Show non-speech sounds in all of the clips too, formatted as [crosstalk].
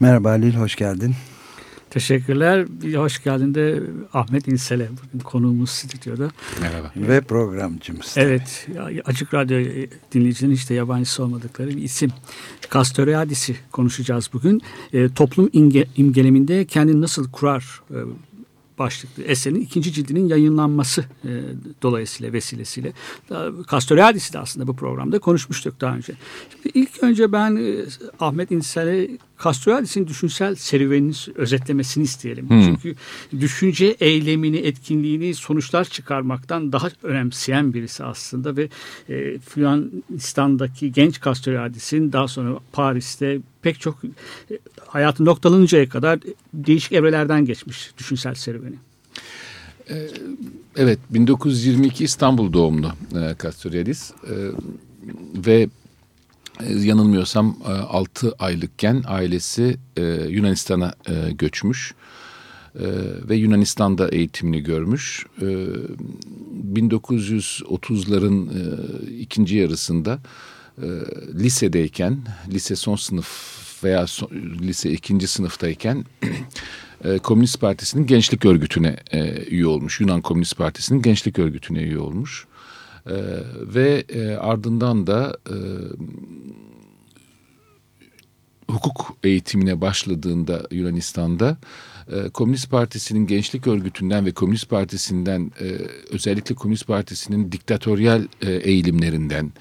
Merhaba Halil, hoş geldin. Teşekkürler. Hoş geldin de Ahmet İnsel'e. Bugün konuğumuz stüdyoda. Merhaba. Ve programcımız. Evet. Açık Radyo dinleyicilerin hiç de yabancısı olmadıkları bir isim. Castoriadis'i konuşacağız bugün. E, toplum imge, imgeleminde kendini nasıl kurar e, başlıklı eserin ikinci cildinin yayınlanması e, dolayısıyla vesilesiyle. Castoriadis'i de aslında bu programda konuşmuştuk daha önce. Şimdi ilk önce ben e, Ahmet İnsel'e Castoriadis'in düşünsel serüvenini özetlemesini isteyelim. Hmm. Çünkü düşünce eylemini, etkinliğini sonuçlar çıkarmaktan daha önemseyen birisi aslında ve e, Yunanistan'daki genç Castoriadis'in daha sonra Paris'te pek çok e, hayatı noktalanıncaya kadar değişik evrelerden geçmiş düşünsel serüveni. E, evet 1922 İstanbul doğumlu e, Castoriadis ve yanılmıyorsam 6 aylıkken ailesi Yunanistan'a göçmüş ve Yunanistan'da eğitimini görmüş. 1930'ların ikinci yarısında e, lisedeyken, lise son sınıf veya son, lise ikinci sınıftayken e, Komünist Partisi'nin gençlik örgütüne e, üye olmuş. Yunan Komünist Partisi'nin gençlik örgütüne üye olmuş. E, ve e, ardından da e, hukuk eğitimine başladığında Yunanistan'da e, Komünist Partisi'nin gençlik örgütünden ve Komünist Partisi'nden e, özellikle Komünist Partisi'nin diktatöryel e, eğilimlerinden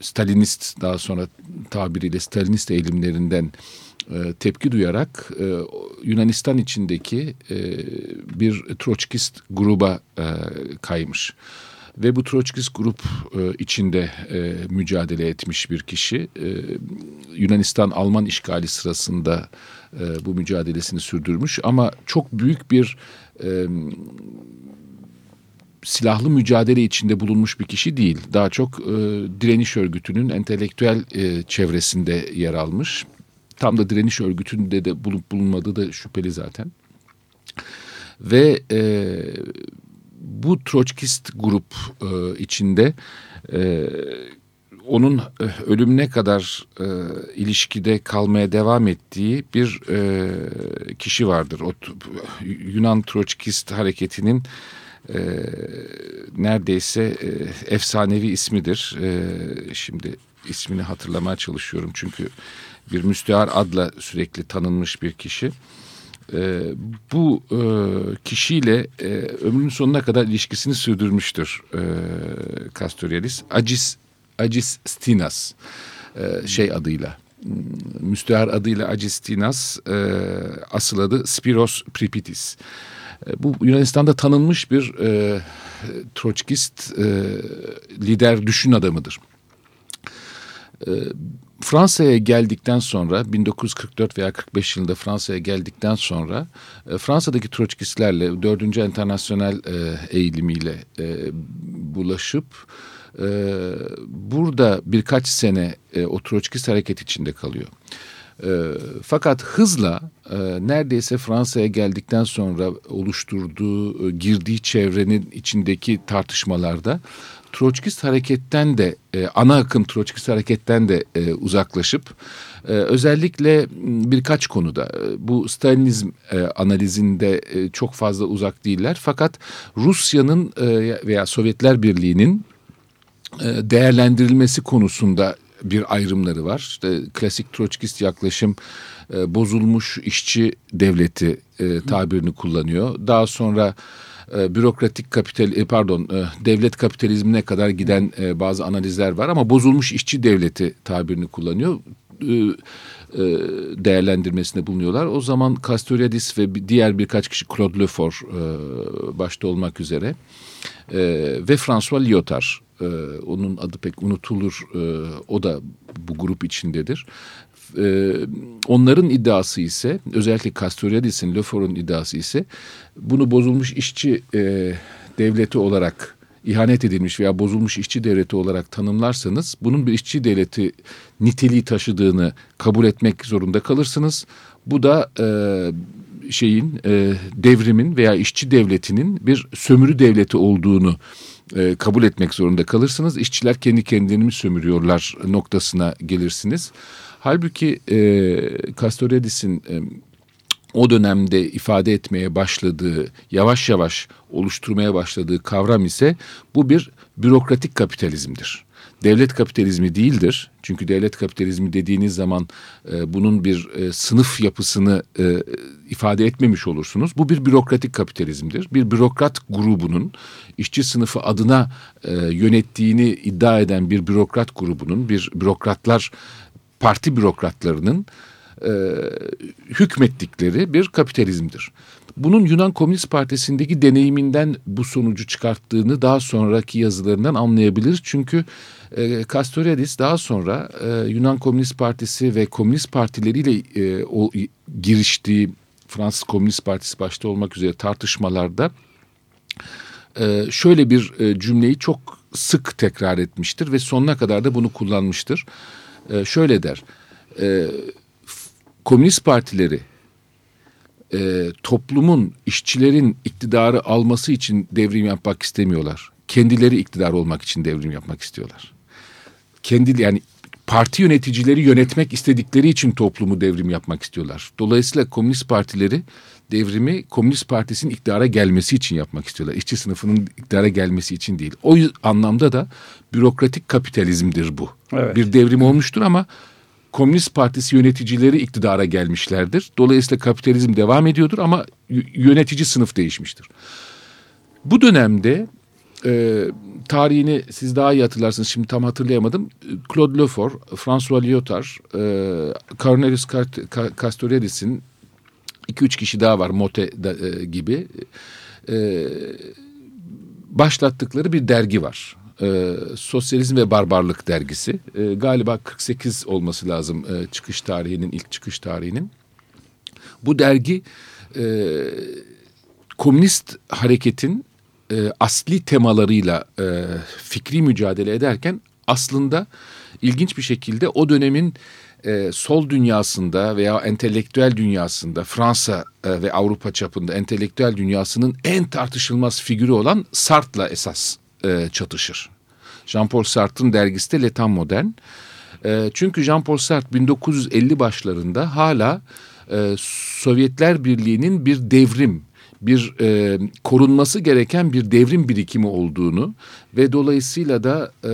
Stalinist daha sonra tabiriyle Stalinist eğilimlerinden e, tepki duyarak e, Yunanistan içindeki e, bir Troçkist gruba kaymış. Ve bu Troçkist grup içinde mücadele etmiş bir kişi. E, Yunanistan Alman işgali sırasında bu mücadelesini sürdürmüş ama çok büyük bir silahlı mücadele içinde bulunmuş bir kişi değil. Daha çok direniş örgütünün entelektüel çevresinde yer almış. Tam da direniş örgütünde de bulup bulunmadığı da şüpheli zaten. Ve e, bu Troçkist grup e, içinde e, onun e, ölümüne kadar e, ilişkide kalmaya devam ettiği bir e, kişi vardır. O Yunan Troçkist hareketinin e, neredeyse e, efsanevi ismidir. E, şimdi ismini hatırlamaya çalışıyorum çünkü bir müstehar adla sürekli tanınmış bir kişi. E, bu e, kişiyle e, ömrünün sonuna kadar ilişkisini sürdürmüştür e, Castoriadis. Acis, Acis Stinas e, şey adıyla müstehar adıyla Acis Stinas e, asıl adı Spiros Pripitis. E, bu Yunanistan'da tanınmış bir e, Troçkist e, lider düşün adamıdır. E, Fransa'ya geldikten sonra 1944 veya 45 yılında Fransa'ya geldikten sonra e, Fransa'daki Troçkistlerle 4. Enternasyonel e, eğilimiyle e, bulaşıp burada birkaç sene e, o Troçkist hareket içinde kalıyor. Fakat hızla neredeyse Fransa'ya geldikten sonra oluşturduğu, girdiği çevrenin içindeki tartışmalarda Troçkist hareketten de e, ana akım Troçkist hareketten de e, uzaklaşıp e, özellikle birkaç konuda e, bu Stalinizm e, analizinde e, çok fazla uzak değiller fakat Rusya'nın e, veya Sovyetler Birliği'nin e, değerlendirilmesi konusunda bir ayrımları var. İşte klasik Troçkist yaklaşım e, bozulmuş işçi devleti e, tabirini kullanıyor. Daha sonra e, bürokratik kapital e, pardon e, devlet kapitalizmine kadar giden e, bazı analizler var ama bozulmuş işçi devleti tabirini kullanıyor. E, e, değerlendirmesinde bulunuyorlar. O zaman Castoriadis ve diğer birkaç kişi Claude Lefort e, başta olmak üzere ve François Lyotard onun adı pek unutulur. O da bu grup içindedir. E, onların iddiası ise özellikle Castoriadis'in, Lefort'un iddiası ise bunu bozulmuş işçi e, devleti olarak ihanet edilmiş veya bozulmuş işçi devleti olarak tanımlarsanız bunun bir işçi devleti niteliği taşıdığını kabul etmek zorunda kalırsınız. Bu da e, şeyin e, devrimin veya işçi devletinin bir sömürü devleti olduğunu e, kabul etmek zorunda kalırsınız. İşçiler kendi kendilerini sömürüyorlar noktasına gelirsiniz. Halbuki e, Castoriadis'in e, o dönemde ifade etmeye başladığı, yavaş yavaş oluşturmaya başladığı kavram ise bu bir bürokratik kapitalizmdir. Devlet kapitalizmi değildir. Çünkü devlet kapitalizmi dediğiniz zaman e, bunun bir e, sınıf yapısını e, ifade etmemiş olursunuz. Bu bir bürokratik kapitalizmdir. Bir bürokrat grubunun işçi sınıfı adına e, yönettiğini iddia eden bir bürokrat grubunun, bir bürokratlar parti bürokratlarının e, hükmettikleri bir kapitalizmdir. Bunun Yunan Komünist Partisi'ndeki deneyiminden bu sonucu çıkarttığını daha sonraki yazılarından anlayabiliriz. Çünkü e, Castoriadis daha sonra e, Yunan Komünist Partisi ve Komünist Partileriyle e, o giriştiği Fransız Komünist Partisi başta olmak üzere tartışmalarda e, şöyle bir e, cümleyi çok sık tekrar etmiştir ve sonuna kadar da bunu kullanmıştır. E, şöyle der, e, komünist partileri e, toplumun, işçilerin iktidarı alması için devrim yapmak istemiyorlar. Kendileri iktidar olmak için devrim yapmak istiyorlar. Kendi yani parti yöneticileri yönetmek istedikleri için toplumu devrim yapmak istiyorlar. Dolayısıyla komünist partileri devrimi Komünist Partisi'nin iktidara gelmesi için yapmak istiyorlar. İşçi sınıfının iktidara gelmesi için değil. O anlamda da bürokratik kapitalizmdir bu. Evet. Bir devrim olmuştur ama Komünist Partisi yöneticileri iktidara gelmişlerdir. Dolayısıyla kapitalizm devam ediyordur ama yönetici sınıf değişmiştir. Bu dönemde e, tarihini siz daha iyi hatırlarsınız. Şimdi tam hatırlayamadım. Claude Lefort, François Lyotard, e, Cornelius Castoriadis'in iki üç kişi daha var Mote e, gibi e, başlattıkları bir dergi var e, Sosyalizm ve Barbarlık dergisi. E, galiba 48 olması lazım e, çıkış tarihinin, ilk çıkış tarihinin. Bu dergi e, komünist hareketin e, asli temalarıyla e, fikri mücadele ederken aslında ilginç bir şekilde o dönemin e, sol dünyasında veya entelektüel dünyasında Fransa e, ve Avrupa çapında entelektüel dünyasının en tartışılmaz figürü olan Sartre'la esas e, çatışır. Jean-Paul Sartre'ın dergisi de L'Etat Modern. E, çünkü Jean-Paul Sartre 1950 başlarında hala e, Sovyetler Birliği'nin bir devrim, bir e, korunması gereken bir devrim birikimi olduğunu ve dolayısıyla da e,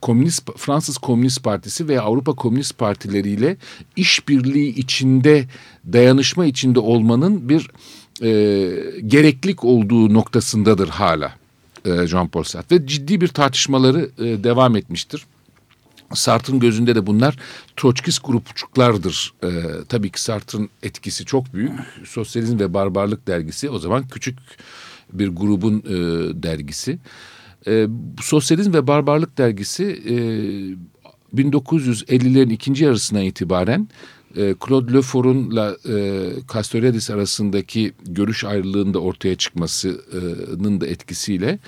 Komünist Fransız Komünist Partisi ve Avrupa Komünist Partileriyle işbirliği içinde dayanışma içinde olmanın bir e, gereklik olduğu noktasındadır hala e, Jean-Paul Sartre ve ciddi bir tartışmaları e, devam etmiştir. Sartre'ın gözünde de bunlar Troçkist grupçuklardır. Ee, tabii ki Sartre'ın etkisi çok büyük. Sosyalizm ve Barbarlık dergisi o zaman küçük bir grubun e, dergisi. E, Sosyalizm ve Barbarlık dergisi e, 1950'lerin ikinci yarısına itibaren e, Claude Lefort'unla e, Castoriadis arasındaki görüş ayrılığında ortaya çıkmasının da etkisiyle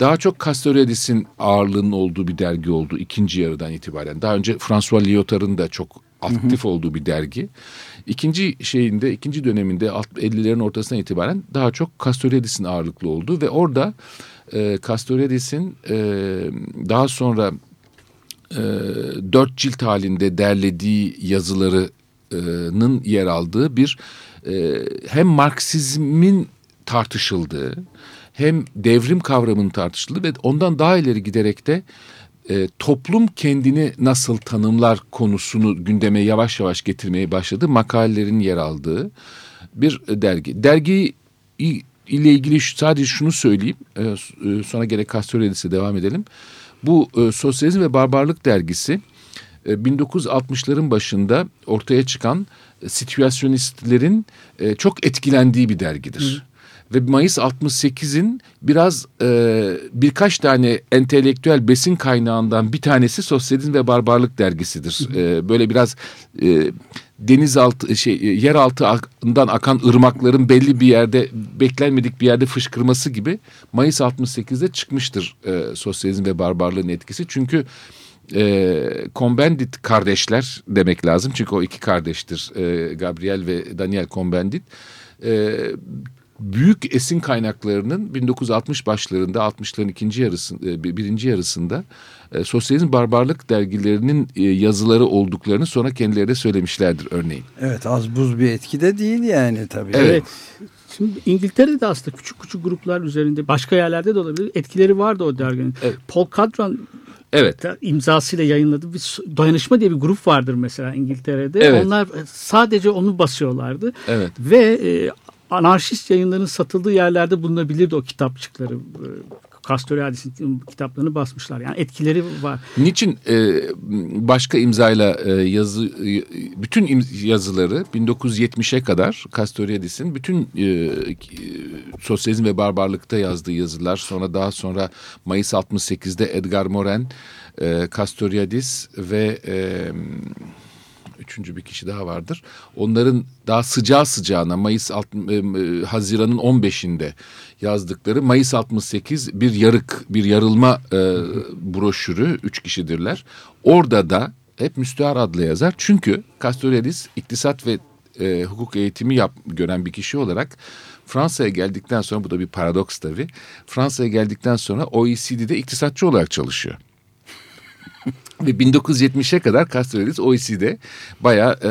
daha çok Castoriadis'in ağırlığının olduğu bir dergi oldu ikinci yarıdan itibaren. Daha önce François Lyotard'ın da çok aktif hı hı. olduğu bir dergi. İkinci şeyinde, ikinci döneminde 50'lerin ortasına itibaren daha çok Castoriadis'in ağırlıklı olduğu ve orada e, Castoriadis'in e, daha sonra e, dört cilt halinde derlediği yazıları nın yer aldığı bir e, hem Marksizmin tartışıldığı hem devrim kavramının tartışıldığı ve ondan daha ileri giderek de e, toplum kendini nasıl tanımlar konusunu gündeme yavaş yavaş getirmeye başladı. Makalelerin yer aldığı bir dergi. Dergi ile ilgili sadece şunu söyleyeyim. E, e sonra gerek Castoriadis'e devam edelim. Bu e, Sosyalizm ve Barbarlık dergisi 1960'ların e, başında ortaya çıkan e, situasyonistlerin e, çok etkilendiği bir dergidir. Hı. ve Mayıs 68'in biraz e, birkaç tane entelektüel besin kaynağından bir tanesi Sosyalizm ve Barbarlık dergisidir. E, böyle biraz e, denizaltı şey yeraltından akan ırmakların belli bir yerde beklenmedik bir yerde fışkırması gibi Mayıs 68'de çıkmıştır e, Sosyalizm ve Barbarlığın etkisi. Çünkü e, Combendit kardeşler demek lazım. Çünkü o iki kardeştir. E, Gabriel ve Daniel Combendit. E, büyük esin kaynaklarının 1960 başlarında 60'ların ikinci yarısında e, birinci yarısında e, Sosyalizm Barbarlık dergilerinin e, yazıları olduklarını sonra kendileri de söylemişlerdir örneğin. Evet az buz bir etki de değil yani tabii. Evet. evet. Şimdi İngiltere'de de aslında küçük küçük gruplar üzerinde başka yerlerde de olabilir. Etkileri vardı o derginin. Evet. Paul Cadran Evet. imzasıyla yayınladı. Bir dayanışma diye bir grup vardır mesela İngiltere'de. Evet. Onlar sadece onu basıyorlardı. Evet. Ve e, anarşist yayınların satıldığı yerlerde bulunabilirdi o kitapçıkları. Castoriadis'in kitaplarını basmışlar. Yani etkileri var. Niçin e, başka imzayla e, yazı e, bütün yazıları 1970'e kadar Castoriadis'in bütün e, sosyalizm ve barbarlıkta yazdığı yazılar sonra daha sonra Mayıs 68'de Edgar Morin, e, Castoriadis ve e, üçüncü bir kişi daha vardır. Onların daha sıcağı sıcağına Mayıs alt, e, e Haziran'ın 15'inde yazdıkları Mayıs 68 bir yarık, bir yarılma e, broşürü. Üç kişidirler. Orada da hep müstehar adlı yazar. Çünkü Castoriadis iktisat ve e, hukuk eğitimi yap, gören bir kişi olarak Fransa'ya geldikten sonra bu da bir paradoks tabii. Fransa'ya geldikten sonra OECD'de iktisatçı olarak çalışıyor. Ve 1970'e kadar Castoriadis OECD'de bayağı e,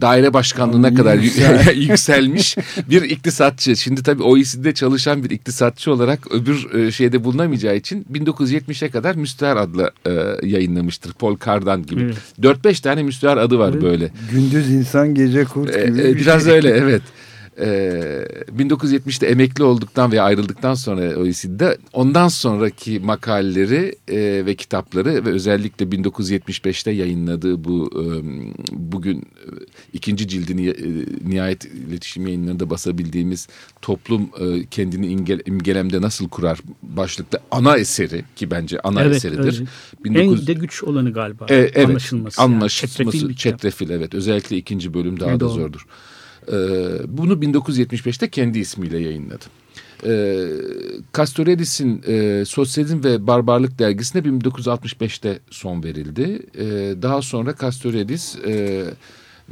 daire başkanlığına kadar [laughs] yükselmiş bir iktisatçı. Şimdi tabii OECD'de çalışan bir iktisatçı olarak öbür e, şeyde bulunamayacağı için 1970'e kadar Müstehar adlı e, yayınlamıştır. Paul Cardan gibi. Evet. 4-5 tane Müstehar adı var evet. böyle. Gündüz insan gece kurt e, gibi. E, biraz şey. öyle evet. 1970'te ee, emekli olduktan ve ayrıldıktan sonra OECD'de ondan sonraki makaleleri e, ve kitapları ve özellikle 1975'te yayınladığı bu e, bugün e, ikinci cildini e, nihayet iletişim yayınlarında basabildiğimiz toplum e, kendini imge, imgelemde nasıl kurar başlıklı ana eseri ki bence ana evet, eseridir. 19... En de güç olanı galiba. E, evet, anlaşılması. Anlaşılması. Yani. Çetrefil, çetrefil evet. Özellikle ikinci bölüm daha evet, da zordur. Ee, bunu 1975'te kendi ismiyle yayınladı. Ee, Castoriadis'in e, Sosyalizm ve Barbarlık dergisine 1965'te son verildi. Ee, daha sonra Castoriadis... E,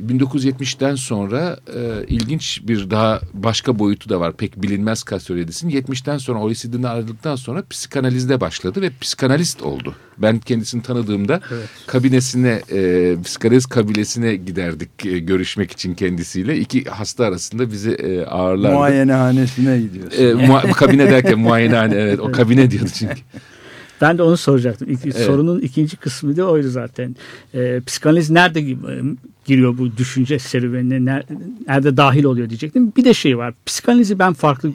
1970'ten sonra e, ilginç bir daha başka boyutu da var. Pek bilinmez Castoriadis'in. 70'ten sonra OECD'den ayrıldıktan sonra psikanalizde başladı ve psikanalist oldu. Ben kendisini tanıdığımda evet. kabinesine, e, psikanaliz kabilesine giderdik e, görüşmek için kendisiyle. İki hasta arasında bizi e, ağırlardı. Muayenehanesine gidiyorsun. E, mua, kabine derken muayenehane evet o kabine diyordu çünkü. [laughs] Ben de onu soracaktım. İlk, evet. Sorunun ikinci kısmı da oydu zaten. E, psikanaliz nerede giriyor bu düşünce serüvenine, nerede dahil oluyor diyecektim. Bir de şey var. Psikanalizi ben farklı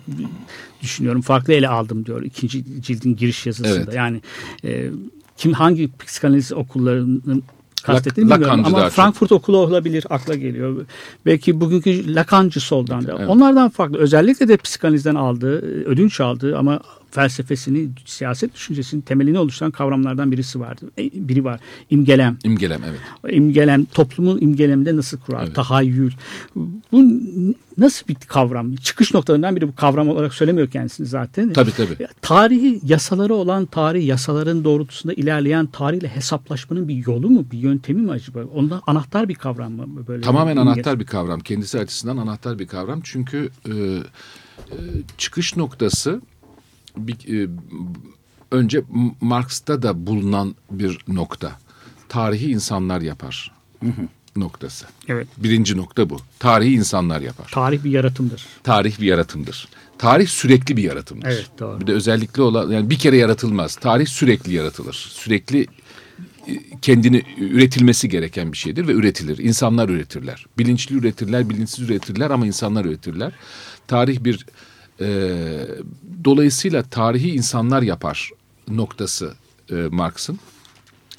düşünüyorum. Farklı ele aldım diyor ikinci cildin giriş yazısında. Evet. Yani e, kim hangi psikanaliz okullarının kastettiğini bilmiyorum ama Frankfurt çok. okulu olabilir akla geliyor. Belki bugünkü Lacancı soldan da. Evet. Onlardan farklı. Özellikle de psikanalizden aldığı, ödünç aldığı ama felsefesini, siyaset düşüncesinin temelini oluşturan kavramlardan birisi vardı. E, biri var. İmgelem. İmgelem evet. İmgelem, toplumun imgeleminde nasıl kurar? Evet. Tahayyül. Bu nasıl bir kavram? Çıkış noktalarından biri bu kavram olarak söylemiyor kendisini zaten. Tabii tabii. Tarihi yasaları olan tarih yasaların doğrultusunda ilerleyen tarihle hesaplaşmanın bir yolu mu, bir yöntemi mi acaba? Onda anahtar bir kavram mı? Böyle Tamamen anahtar bir kavram. Kendisi açısından anahtar bir kavram. Çünkü e, e, çıkış noktası bir, e, önce Marx'ta da bulunan bir nokta. Tarihi insanlar yapar. Hı hı. Noktası. Evet. Birinci nokta bu. Tarihi insanlar yapar. Tarih bir yaratımdır. Tarih bir yaratımdır. Tarih sürekli bir yaratımdır. Evet doğru. Bir de özellikle olan yani bir kere yaratılmaz. Tarih sürekli yaratılır. Sürekli e, kendini üretilmesi gereken bir şeydir ve üretilir. İnsanlar üretirler. Bilinçli üretirler, bilinçsiz üretirler ama insanlar üretirler. Tarih bir e, dolayısıyla tarihi insanlar yapar noktası e, Marx'ın.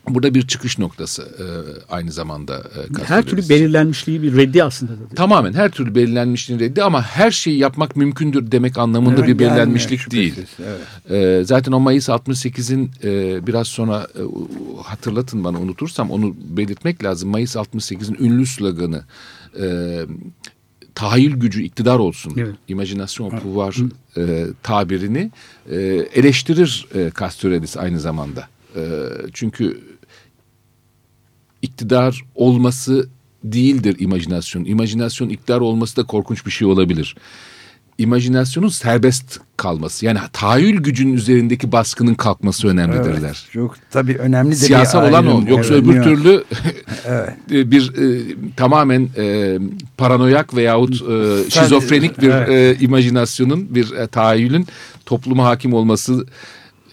burada bir çıkış noktası e, aynı zamanda. E, her türlü belirlenmişliği bir reddi aslında. Da Tamamen her türlü belirlenmişliğin reddi ama her şeyi yapmak mümkündür demek anlamında evet, bir belirlenmişlik yani, değil. Evet. E, zaten o Mayıs 68'in e, biraz sonra e, hatırlatın bana unutursam onu belirtmek lazım. Mayıs 68'in ünlü sloganı e, tahayyül gücü iktidar olsun, evet. imajinasyon pouvoir e, tabirini e, eleştirir e, Castoriadis aynı zamanda. E, çünkü iktidar olması değildir imajinasyon. İmajinasyon iktidar olması da korkunç bir şey olabilir. İmajinasyonun serbest kalması yani tahayyül gücünün üzerindeki baskının kalkması önemlidirler. Evet, çok tabii önemli de Siyasal olan o. Yoksa öbür türlü [laughs] evet. bir e, tamamen e, paranoyak veyahut e, şizofrenik bir evet. e, imajinasyonun bir e, tahayyülün topluma hakim olması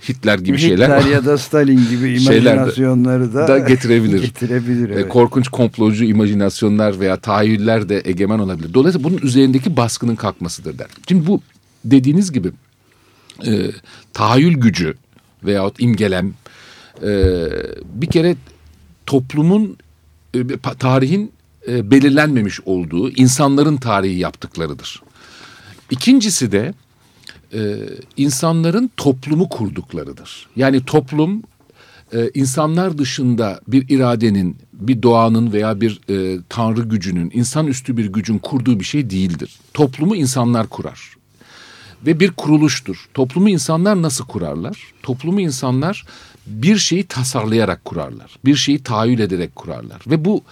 Hitler gibi Hitler şeyler. Hitler ya da Stalin gibi [laughs] imajinasyonları da, da getirebilir. [laughs] getirebilir evet. Korkunç komplocu imajinasyonlar veya tahayyüller de egemen olabilir. Dolayısıyla bunun üzerindeki baskının kalkmasıdır der. Şimdi bu dediğiniz gibi e, tahayyül gücü veyahut imgelem e, bir kere toplumun e, tarihin e, belirlenmemiş olduğu insanların tarihi yaptıklarıdır. İkincisi de e, insanların toplumu kurduklarıdır. Yani toplum e, insanlar dışında bir iradenin, bir doğanın veya bir e, tanrı gücünün, insanüstü bir gücün kurduğu bir şey değildir. Toplumu insanlar kurar. Ve bir kuruluştur. Toplumu insanlar nasıl kurarlar? Toplumu insanlar bir şeyi tasarlayarak kurarlar. Bir şeyi tahayyül ederek kurarlar. Ve bu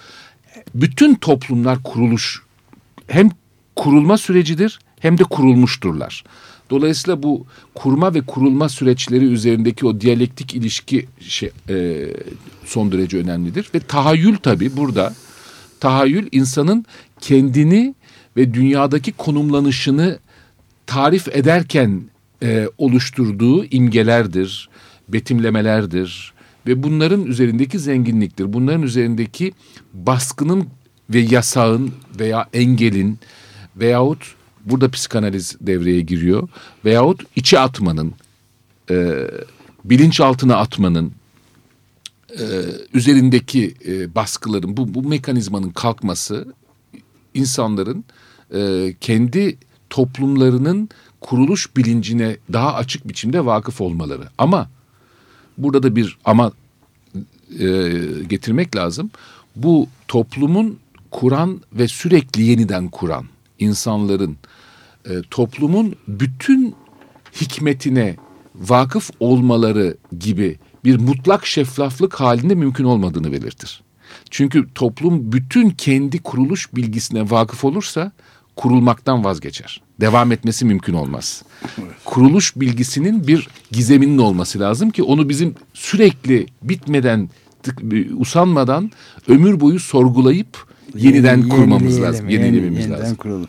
bütün toplumlar kuruluş hem kurulma sürecidir hem de kurulmuşturlar. Dolayısıyla bu kurma ve kurulma süreçleri üzerindeki o diyalektik ilişki şey, e, son derece önemlidir. Ve tahayyül tabii burada tahayyül insanın kendini ve dünyadaki konumlanışını tarif ederken e, oluşturduğu imgelerdir, betimlemelerdir ve bunların üzerindeki zenginliktir. Bunların üzerindeki baskının ve yasağın veya engelin veyahut burada psikanaliz devreye giriyor. Veyahut içe atmanın, e, bilinçaltına atmanın, e, üzerindeki e, baskıların, bu, bu mekanizmanın kalkması insanların e, kendi toplumlarının kuruluş bilincine daha açık biçimde vakıf olmaları. Ama burada da bir ama e, getirmek lazım. Bu toplumun kuran ve sürekli yeniden kuran insanların e, toplumun bütün hikmetine vakıf olmaları gibi bir mutlak şeffaflık halinde mümkün olmadığını belirtir. Çünkü toplum bütün kendi kuruluş bilgisine vakıf olursa kurulmaktan vazgeçer. Devam etmesi mümkün olmaz. Kuruluş bilgisinin bir gizeminin olması lazım ki onu bizim sürekli bitmeden usanmadan ömür boyu sorgulayıp yeniden Yeni, kurmamız lazım. Yenilememiz yeniden lazım. Kuralım.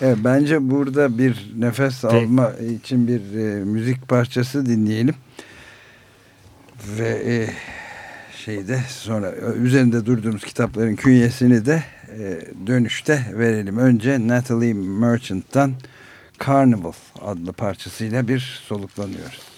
Evet, bence burada bir nefes alma için bir e, müzik parçası dinleyelim. Ve e, şeyde sonra üzerinde durduğumuz kitapların künyesini de e, dönüşte verelim. Önce Natalie Merchant'tan Carnival adlı parçasıyla bir soluklanıyoruz.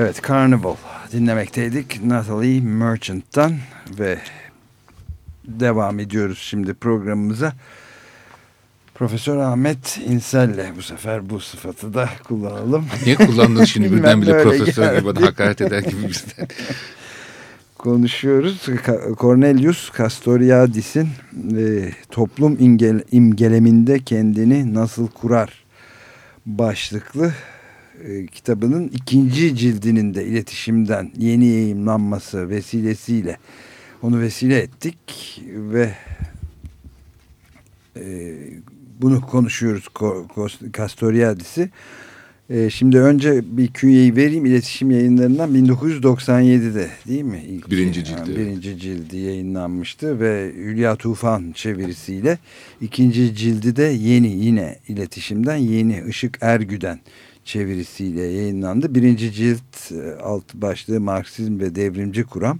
Evet Carnival dinlemekteydik Natalie Merchant'tan ve devam ediyoruz şimdi programımıza. Profesör Ahmet İnsel'le bu sefer bu sıfatı da kullanalım. Niye kullandın şimdi [laughs] birdenbire böyle profesör gibi bana hakaret eder gibi bizden. [laughs] konuşuyoruz. Cornelius Castoriadis'in e, toplum imgel- imgeleminde kendini nasıl kurar başlıklı e, kitabının ikinci cildinin de iletişimden yeni yayımlanması vesilesiyle onu vesile ettik ve e, bunu konuşuyoruz Castoriadis'i. E, şimdi önce bir künyeyi vereyim iletişim yayınlarından 1997'de değil mi? İlk, Birinci cildi, yani birinci cildi yayınlanmıştı ve Hülya Tufan çevirisiyle ikinci cildi de yeni yine iletişimden yeni Işık Ergüden çevirisiyle yayınlandı. Birinci cilt e, alt başlığı Marksizm ve Devrimci Kuram.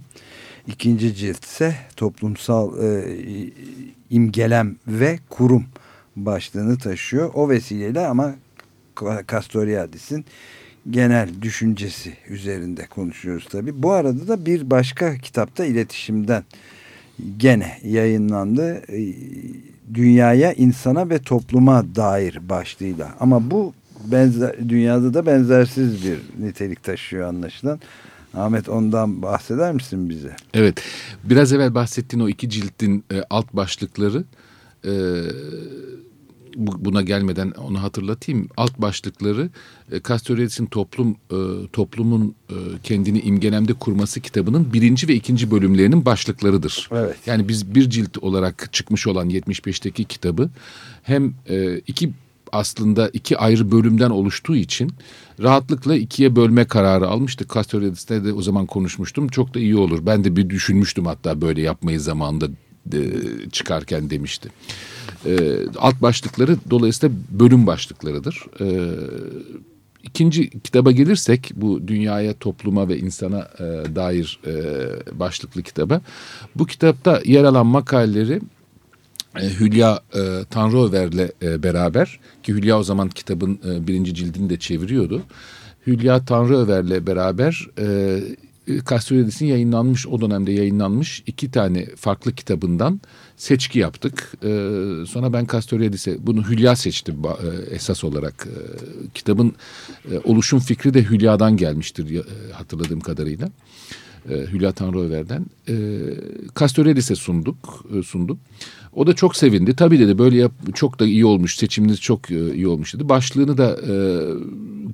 İkinci cilt ise toplumsal e, imgelem ve kurum başlığını taşıyor. O vesileyle ama Castoriadis'in genel düşüncesi üzerinde konuşuyoruz tabi. Bu arada da bir başka kitapta iletişimden gene yayınlandı. E, Dünyaya, insana ve topluma dair başlığıyla. Ama bu benzer, dünyada da benzersiz bir nitelik taşıyor anlaşılan. Ahmet ondan bahseder misin bize? Evet. Biraz evvel bahsettiğin o iki ciltin e, alt başlıkları e, bu- buna gelmeden onu hatırlatayım. Alt başlıkları e, Castoriadis'in toplum e, toplumun e, kendini imgelemde kurması kitabının birinci ve ikinci bölümlerinin başlıklarıdır. Evet. Yani biz bir cilt olarak çıkmış olan 75'teki kitabı hem e, iki aslında iki ayrı bölümden oluştuğu için rahatlıkla ikiye bölme kararı almıştık. Castoriadis'te de o zaman konuşmuştum. Çok da iyi olur. Ben de bir düşünmüştüm hatta böyle yapmayı zamanında e, çıkarken demişti. E, alt başlıkları dolayısıyla bölüm başlıklarıdır. E, İkinci kitaba gelirsek bu dünyaya, topluma ve insana e, dair başlıklı kitaba. Bu kitapta yer alan makaleleri Hülya e, Tanrıöver'le e, beraber ki Hülya o zaman kitabın e, birinci cildini de çeviriyordu. Hülya Tanrıöver'le beraber e, Castoriadis'in yayınlanmış o dönemde yayınlanmış iki tane farklı kitabından seçki yaptık. E, sonra ben Castoriadis'e bunu Hülya seçti e, esas olarak. E, kitabın e, oluşum fikri de Hülya'dan gelmiştir e, hatırladığım kadarıyla. E, Hülya Tanrıöver'den. E, Castoriadis'e sunduk, e, sundum. O da çok sevindi. Tabii dedi böyle yap, çok da iyi olmuş, seçiminiz çok e, iyi olmuş dedi. Başlığını da e,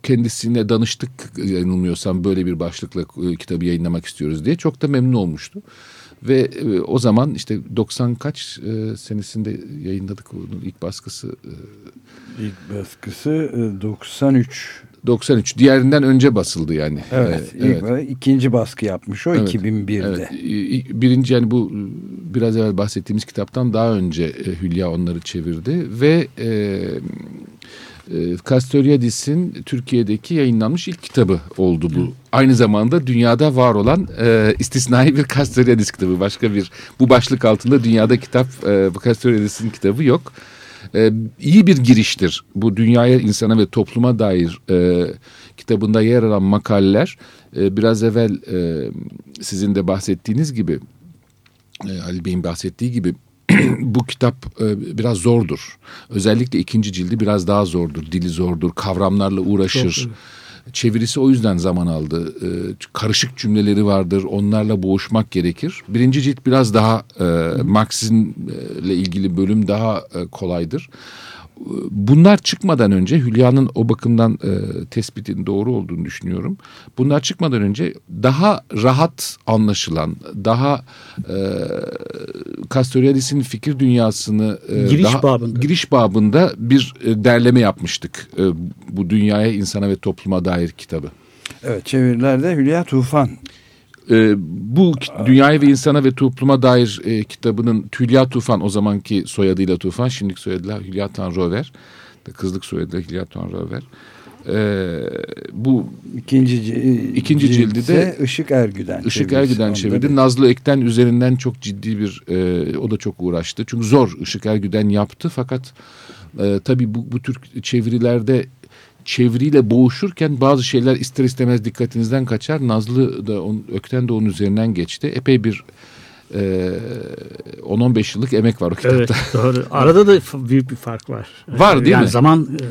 kendisine danıştık yanılmıyorsam böyle bir başlıkla e, kitabı yayınlamak istiyoruz diye. Çok da memnun olmuştu. Ve e, o zaman işte 90 kaç e, senesinde yayınladık onun ilk baskısı. E, İlk baskısı e, 93. 93. Diğerinden önce basıldı yani. Evet, E, ilk ikinci baskı yapmış o Evet, 2001'de. Evet. Birinci yani bu biraz evvel bahsettiğimiz kitaptan daha önce e, Hülya onları çevirdi ve e, e, Castoriadis'in Türkiye'deki yayınlanmış ilk kitabı oldu bu. Aynı zamanda dünyada var olan e, istisnai bir Castoriadis kitabı. Başka bir bu başlık altında dünyada kitap e, Castoriadis'in kitabı yok. E, iyi bir giriştir. Bu dünyaya, insana ve topluma dair e, kitabında yer alan makaleler e, biraz evvel e, sizin de bahsettiğiniz gibi e, Ali Bey'in bahsettiği gibi [clears throat] bu kitap e, biraz zordur. Özellikle ikinci cildi biraz daha zordur. Dili zordur, kavramlarla uğraşır. Çok, Çevirisi o yüzden zaman aldı. E, karışık cümleleri vardır. Onlarla boğuşmak gerekir. Birinci cilt biraz daha e, Marksizmle ilgili bölüm daha e, kolaydır. Bunlar çıkmadan önce Hülya'nın o bakımdan e, tespitin doğru olduğunu düşünüyorum. Bunlar çıkmadan önce daha rahat anlaşılan, daha e, Castoriadis'in fikir dünyasını e, Giriş daha, babında. giriş babında bir e, derleme yapmıştık. E, bu dünyaya, insana ve topluma dair kitabı. Evet çevirilerde Hülya Tufan. E, bu dünyaya ve insana ve topluma dair e, kitabının Hülya Tufan o zamanki soyadıyla Tufan, şimdiki soyadıyla Hülya Tanrıver. Kızlık soyadıyla Hülya Tanrıver. E, bu İkinci, ci- İkinci cildi de Işık Ergüden. Işık. Ergüden çevirdi. Nazlı Ekten üzerinden çok ciddi bir e, o da çok uğraştı. Çünkü zor Işık Ergüden yaptı fakat e, tabii bu, bu tür çevirilerde çeviriyle boğuşurken bazı şeyler ister istemez dikkatinizden kaçar. Nazlı da on, Ökten de onun üzerinden geçti. Epey bir e, 10-15 yıllık emek var o kitapta. Evet [laughs] doğru. Arada da büyük bir fark var. Var değil yani mi? zaman e,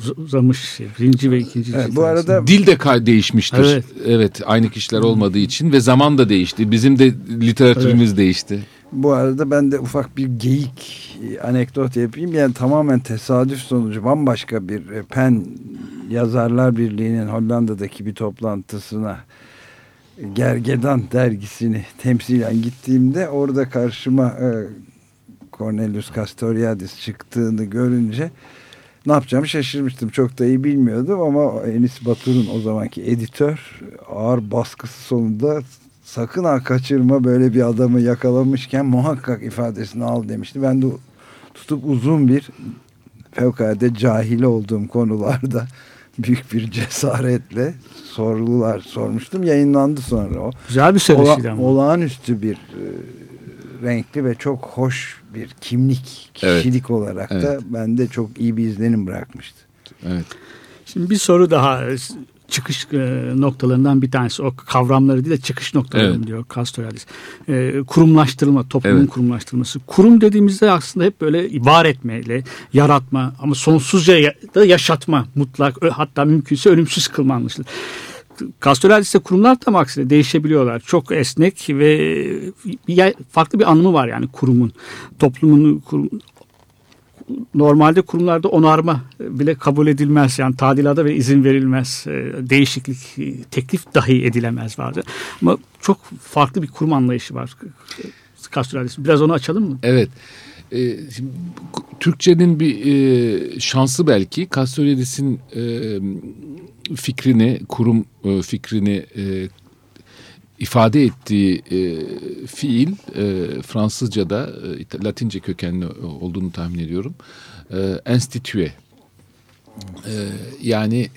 uz- uzamış. Birinci ve ikinci Evet, bu arada Dil de değişmiştir. Evet. evet. aynı kişiler olmadığı için ve zaman da değişti. Bizim de literatürümüz değişti. Bu arada ben de ufak bir geyik e, anekdot yapayım. Yani tamamen tesadüf sonucu bambaşka bir e, PEN Yazarlar Birliği'nin Hollanda'daki bir toplantısına e, Gergedan dergisini temsilen gittiğimde orada karşıma Cornelius Castoriadis çıktığını görünce ne yapacağımı şaşırmıştım. Çok da iyi bilmiyordum ama Enis Batur'un o zamanki editör ağır baskısı sonunda sakın ha kaçırma böyle bir adamı yakalamışken muhakkak ifadesini al demişti. Ben de tutup uzun bir fevkalade cahil olduğum konularda [laughs] büyük bir cesaretle sorular sormuştum. Yayınlandı sonra o. Güzel bir söyleşiydi Ola- ama. olağanüstü bir e, renkli ve çok hoş bir kimlik, Evet. kişilik olarak da Evet. bende çok iyi bir izlenim bırakmıştı. Evet. Şimdi bir soru daha çıkış e, noktalarından bir tanesi. O kavramları değil de çıkış noktaları Evet. diyor Castoriadis. E, kurumlaştırma, toplumun Evet. kurumlaştırması. Kurum dediğimizde aslında hep böyle var etmeyle, yaratma ama sonsuzca ya- da yaşatma mutlak hatta mümkünse ölümsüz kılma anlaşılır. Castoriadis'te kurumlar tam aksine değişebiliyorlar. Çok esnek ve farklı bir anlamı var yani kurumun. Toplumun kurum, normalde kurumlarda onarma bile kabul edilmez. Yani tadilata ve izin verilmez. E, Değişiklik, e, teklif dahi edilemez vardı. Ama çok farklı bir kurum anlayışı var. Castoriadis. Biraz onu açalım mı? Evet. Türkçenin bir e, şansı belki Castoriadis'in e, fikrini, kurum e, fikrini e, ifade ettiği e, fiil e, Fransızca'da e, Latince kökenli olduğunu tahmin ediyorum. E, enstitüe. Yani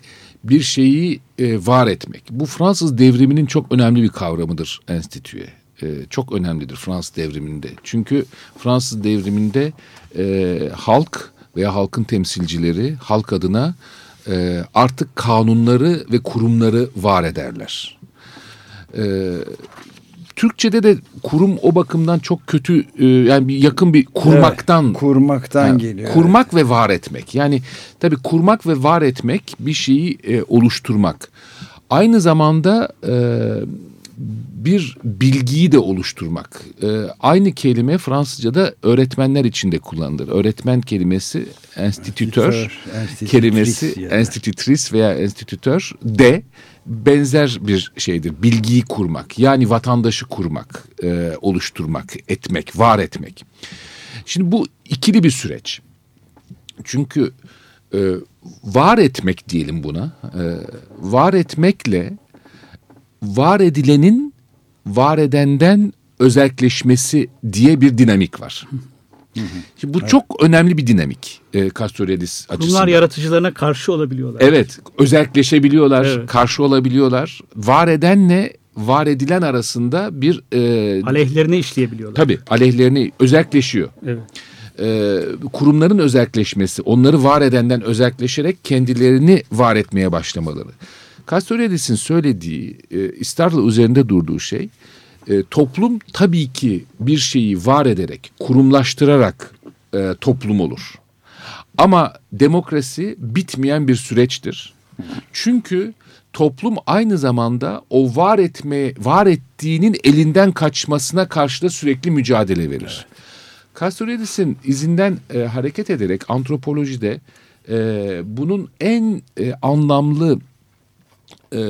bir şeyi e, var etmek. Bu Fransız devriminin çok önemli bir kavramıdır enstitüe. E, çok önemlidir Fransız devriminde. Çünkü Fransız devriminde e, halk veya halkın temsilcileri halk adına e, artık kanunları ve kurumları var ederler. E, Türkçe'de de kurum o bakımdan çok kötü e, yani bir yakın bir kurmaktan Evet, kurmaktan yani geliyor. Kurmak ve var etmek. Yani tabii kurmak ve var etmek bir şeyi e, oluşturmak. Aynı zamanda e, bir bilgiyi de oluşturmak. E, aynı kelime Fransızca'da öğretmenler için de kullanılır. Öğretmen kelimesi enstitütör kelimesi enstitütris veya enstitütör de benzer bir şeydir. Bilgiyi kurmak yani vatandaşı kurmak, e, oluşturmak, etmek, var etmek. Şimdi bu ikili bir süreç. Çünkü e, var etmek diyelim buna. E, var etmekle var edilenin var edenden özelleşmesi diye bir dinamik var. Şimdi bu çok önemli bir dinamik e, Castoriadis açısından. Kurumlar yaratıcılarına karşı olabiliyorlar. Evet, özelleşebiliyorlar, Evet. karşı olabiliyorlar. Var edenle var edilen arasında bir e, Aleyhlerine işleyebiliyorlar. tabii aleyhlerini özelleşiyor. Evet. e, kurumların özelleşmesi, onları var edenden özelleşerek kendilerini var etmeye başlamaları. Castoriadis'in söylediği, e, ısrarla üzerinde durduğu şey, e, toplum tabii ki bir şeyi var ederek, kurumlaştırarak e, toplum olur. Ama demokrasi bitmeyen bir süreçtir. Çünkü toplum aynı zamanda o var etme, var ettiğinin elinden kaçmasına karşı da sürekli mücadele verir. Evet. Castoriadis'in izinden e, hareket ederek antropolojide e, bunun en e, anlamlı e,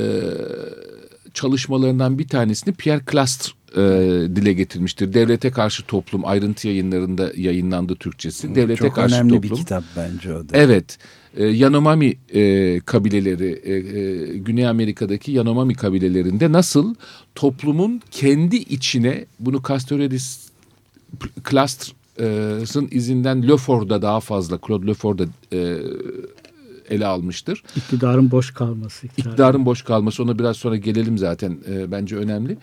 çalışmalarından bir tanesini Pierre Clastre e, dile getirmiştir. Devlete Karşı Toplum ayrıntı yayınlarında yayınlandı Türkçesi. Devlete Çok Karşı önemli Toplum. bir kitap bence o da. Evet. E, Yanomami e, kabileleri, e, e, Güney Amerika'daki Yanomami kabilelerinde nasıl toplumun kendi içine bunu Castoriadis Clusters'ın izinden Lefort'da daha fazla, Claude Lefort'da e, ele almıştır. İktidarın boş kalması. İktidarın, İktidarın boş kalması ona biraz sonra gelelim zaten e, bence önemli.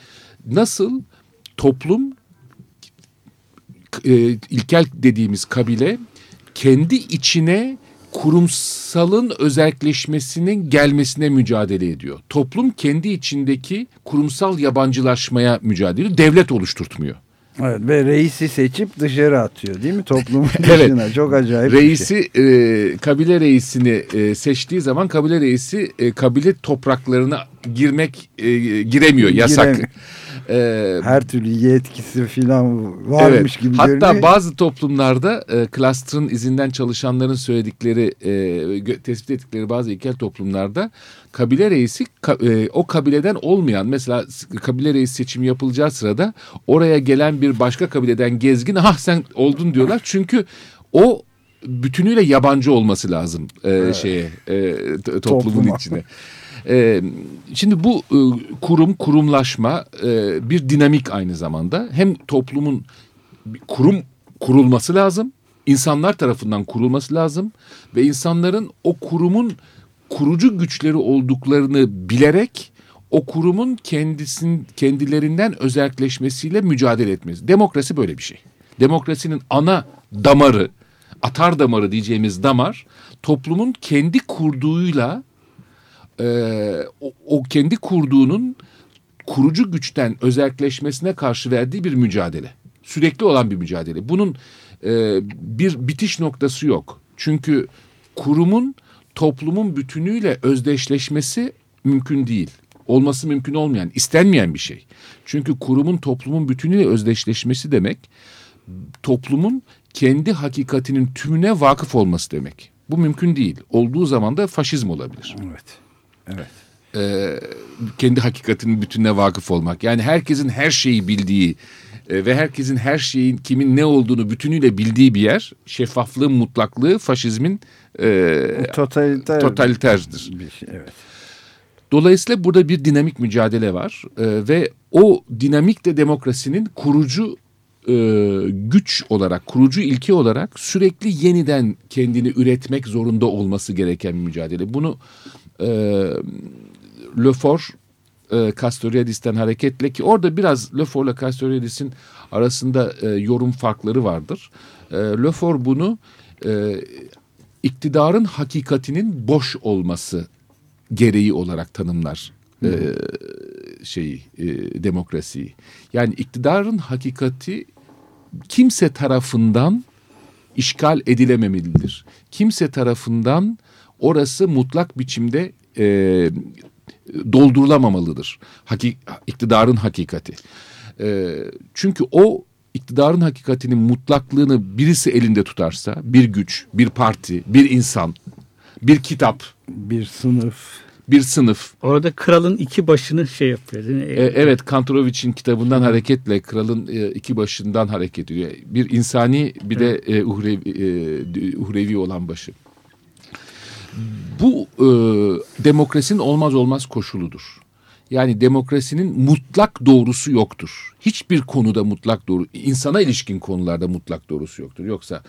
Nasıl toplum e, ilkel dediğimiz kabile kendi içine kurumsalın özelleşmesinin gelmesine mücadele ediyor. Toplum kendi içindeki kurumsal yabancılaşmaya mücadele ediyor. Devlet oluşturtmuyor. Evet ve reisi seçip dışarı atıyor değil mi toplumun [laughs] dışına evet. çok acayip Reisi şey. e, kabile reisini e, seçtiği zaman kabile reisi e, kabile topraklarına girmek e, giremiyor yasak. Ee, [laughs] Her türlü yetkisi falan varmış evet. gibi Hatta görünüyor. bazı toplumlarda e, cluster'ın izinden çalışanların söyledikleri, e, tespit ettikleri bazı ilkel toplumlarda kabile reisi e, o kabileden olmayan mesela kabile reisi seçimi yapılacağı sırada oraya gelen bir başka kabileden gezgin ah sen oldun diyorlar. Çünkü o bütünüyle yabancı olması lazım e, evet. şeye e, toplumun Topluma. içine. E, şimdi bu e, kurum, kurumlaşma e, bir dinamik aynı zamanda. Hem toplumun kurum kurulması lazım, insanlar tarafından kurulması lazım ve insanların o kurumun kurucu güçleri olduklarını bilerek o kurumun kendisin, kendilerinden özelleşmesiyle mücadele etmesi. Demokrasi böyle bir şey. Demokrasinin ana damarı, atar damarı diyeceğimiz damar toplumun kendi kurduğuyla e, o, o kendi kurduğunun kurucu güçten özelleşmesine karşı verdiği bir mücadele. Sürekli olan bir mücadele. Bunun e, bir bitiş noktası yok. Çünkü kurumun toplumun bütünüyle özdeşleşmesi mümkün değil. Olması mümkün olmayan, istenmeyen bir şey. Çünkü kurumun toplumun bütünüyle özdeşleşmesi demek toplumun kendi hakikatinin tümüne vakıf olması demek. Bu mümkün değil. Olduğu zaman da faşizm olabilir. Evet. Evet. Ee, kendi hakikatinin bütününe vakıf olmak. Yani herkesin her şeyi bildiği e, ve herkesin her şeyin kimin ne olduğunu bütünüyle bildiği bir yer şeffaflığın mutlaklığı faşizmin e, Totaliter totaliterdir. Bir şey, evet. Dolayısıyla burada bir dinamik mücadele var e, ve o dinamik de demokrasinin kurucu e, güç olarak, kurucu ilke olarak sürekli yeniden kendini üretmek zorunda olması gereken bir mücadele. Bunu e, Lefort e, Castoriadis'ten hareketle ki orada biraz Lefort'la Castoriadis'in arasında e, yorum farkları vardır. E, Lefort bunu e, iktidarın hakikatinin boş olması gereği olarak tanımlar e, şeyi e, demokrasiyi. Yani iktidarın hakikati kimse tarafından işgal edilememelidir. Kimse tarafından orası mutlak biçimde e, doldurulamamalıdır. Haki, iktidarın hakikati. E, çünkü o iktidarın hakikatinin mutlaklığını birisi elinde tutarsa bir güç, bir parti, bir insan, bir kitap, bir sınıf, bir sınıf. Orada kralın iki başını şey yapıyor değil mi? E, evet Kantorovic'in kitabından hareketle kralın e, iki başından hareket ediyor. Bir insani bir de e, uhrevi, e, uhrevi olan başı. Bu e, demokrasinin olmaz olmaz koşuludur. Yani demokrasinin mutlak doğrusu yoktur. Hiçbir konuda mutlak doğru, insana ilişkin konularda mutlak doğrusu yoktur. Yoksa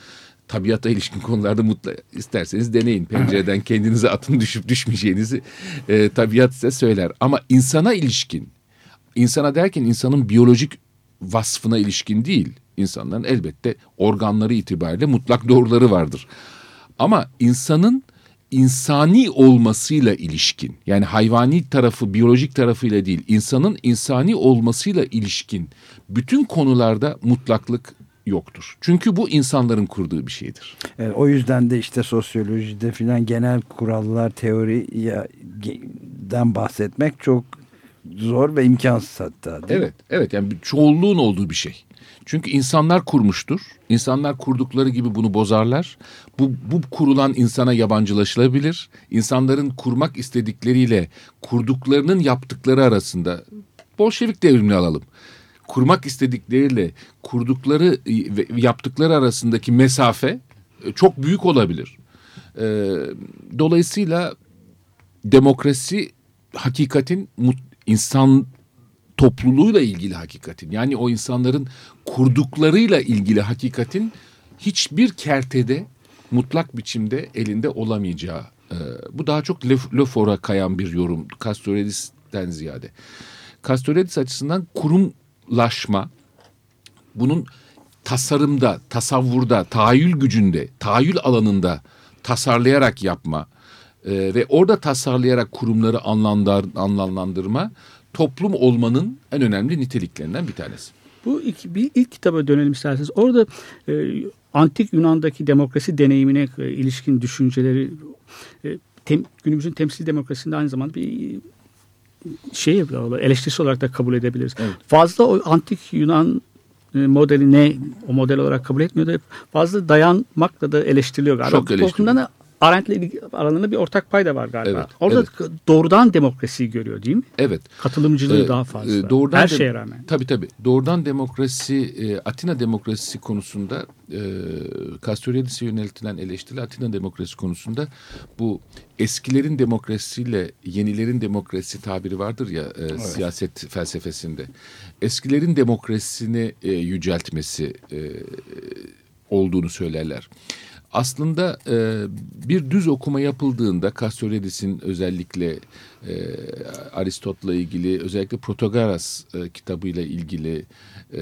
tabiata ilişkin konularda mutlak isterseniz deneyin. Pencereden [laughs] kendinize atın düşüp düşmeyeceğinizi e, tabiat size söyler. Ama insana ilişkin, insana derken insanın biyolojik vasfına ilişkin değil, İnsanların elbette organları itibariyle mutlak doğruları vardır. Ama insanın insani olmasıyla ilişkin yani hayvani tarafı biyolojik tarafıyla değil insanın insani olmasıyla ilişkin bütün konularda mutlaklık yoktur. Çünkü bu insanların kurduğu bir şeydir. Evet, o yüzden de işte sosyolojide filan genel kurallar teoriden bahsetmek çok zor ve imkansız hatta. Evet, evet yani çoğunluğun olduğu bir şey. Çünkü insanlar kurmuştur. İnsanlar kurdukları gibi bunu bozarlar. Bu, bu kurulan insana yabancılaşılabilir. İnsanların kurmak istedikleriyle kurduklarının yaptıkları arasında Bolşevik devrimini alalım. Kurmak istedikleriyle kurdukları ve yaptıkları arasındaki mesafe e, çok büyük olabilir. E, dolayısıyla demokrasi hakikatin insan topluluğuyla ilgili hakikatin yani o insanların kurduklarıyla ilgili hakikatin hiçbir kertede mutlak biçimde elinde olamayacağı. E, bu daha çok Lefort'a kayan bir yorum Castoredis'ten ziyade. Castoredis açısından kurumlaşma bunun tasarımda, tasavvurda, tahayyül gücünde, tahayyül alanında tasarlayarak yapma e, ve orada tasarlayarak kurumları anlamlar, anlamlandırma toplum olmanın en önemli niteliklerinden bir tanesi. Bu iki, bir ilk kitaba dönelim isterseniz. Orada e, antik Yunan'daki demokrasi deneyimine e, ilişkin düşünceleri e, tem, günümüzün temsil demokrasisinde aynı zamanda bir şey eleştirisi olarak da kabul edebiliriz. Evet. Fazla o antik Yunan e, modeli ne o model olarak kabul etmiyor da fazla dayanmakla da eleştiriliyor galiba. Çok eleştiriliyor. Arendt'le aralarında bir ortak payda var galiba. Evet, Orada evet. doğrudan demokrasiyi görüyor değil mi? Evet. Katılımcılığı ee, daha fazla. E, doğrudan Her şeye rağmen. Tabii tabii. Doğrudan demokrasi, e, Atina demokrasisi konusunda e, Castoriadis'e yöneltilen eleştiri Atina demokrasi konusunda bu eskilerin demokrasiyle yenilerin demokrasi tabiri vardır ya e, evet. siyaset felsefesinde. Eskilerin demokrasisini e, yüceltmesi e, olduğunu söylerler. Aslında e, bir düz okuma yapıldığında Castoriadis'in özellikle e, Aristot'la ilgili özellikle Protagoras e, kitabıyla ilgili e,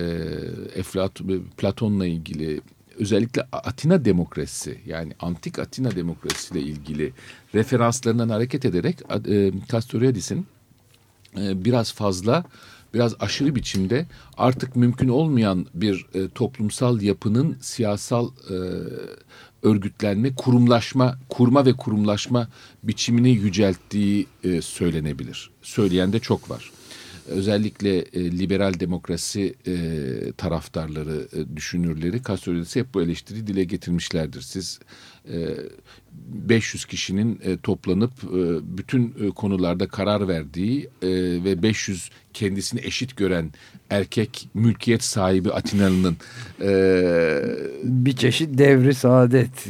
Eflat Platon'la ilgili özellikle Atina demokrasisi yani antik Atina demokrasisiyle ilgili referanslarından hareket ederek e, Castoriadis'in e, biraz fazla biraz aşırı biçimde artık mümkün olmayan bir e, toplumsal yapının siyasal e, örgütlenme, kurumlaşma, kurma ve kurumlaşma biçimini yücelttiği e, söylenebilir. Söyleyen de çok var. Özellikle e, liberal demokrasi e, taraftarları, e, düşünürleri Castoriadis'e hep bu eleştiri dile getirmişlerdir. Siz e, 500 kişinin e, toplanıp e, bütün e, konularda karar verdiği e, ve 500 kendisini eşit gören erkek mülkiyet sahibi Atinalı'nın e, bir çeşit devri saadet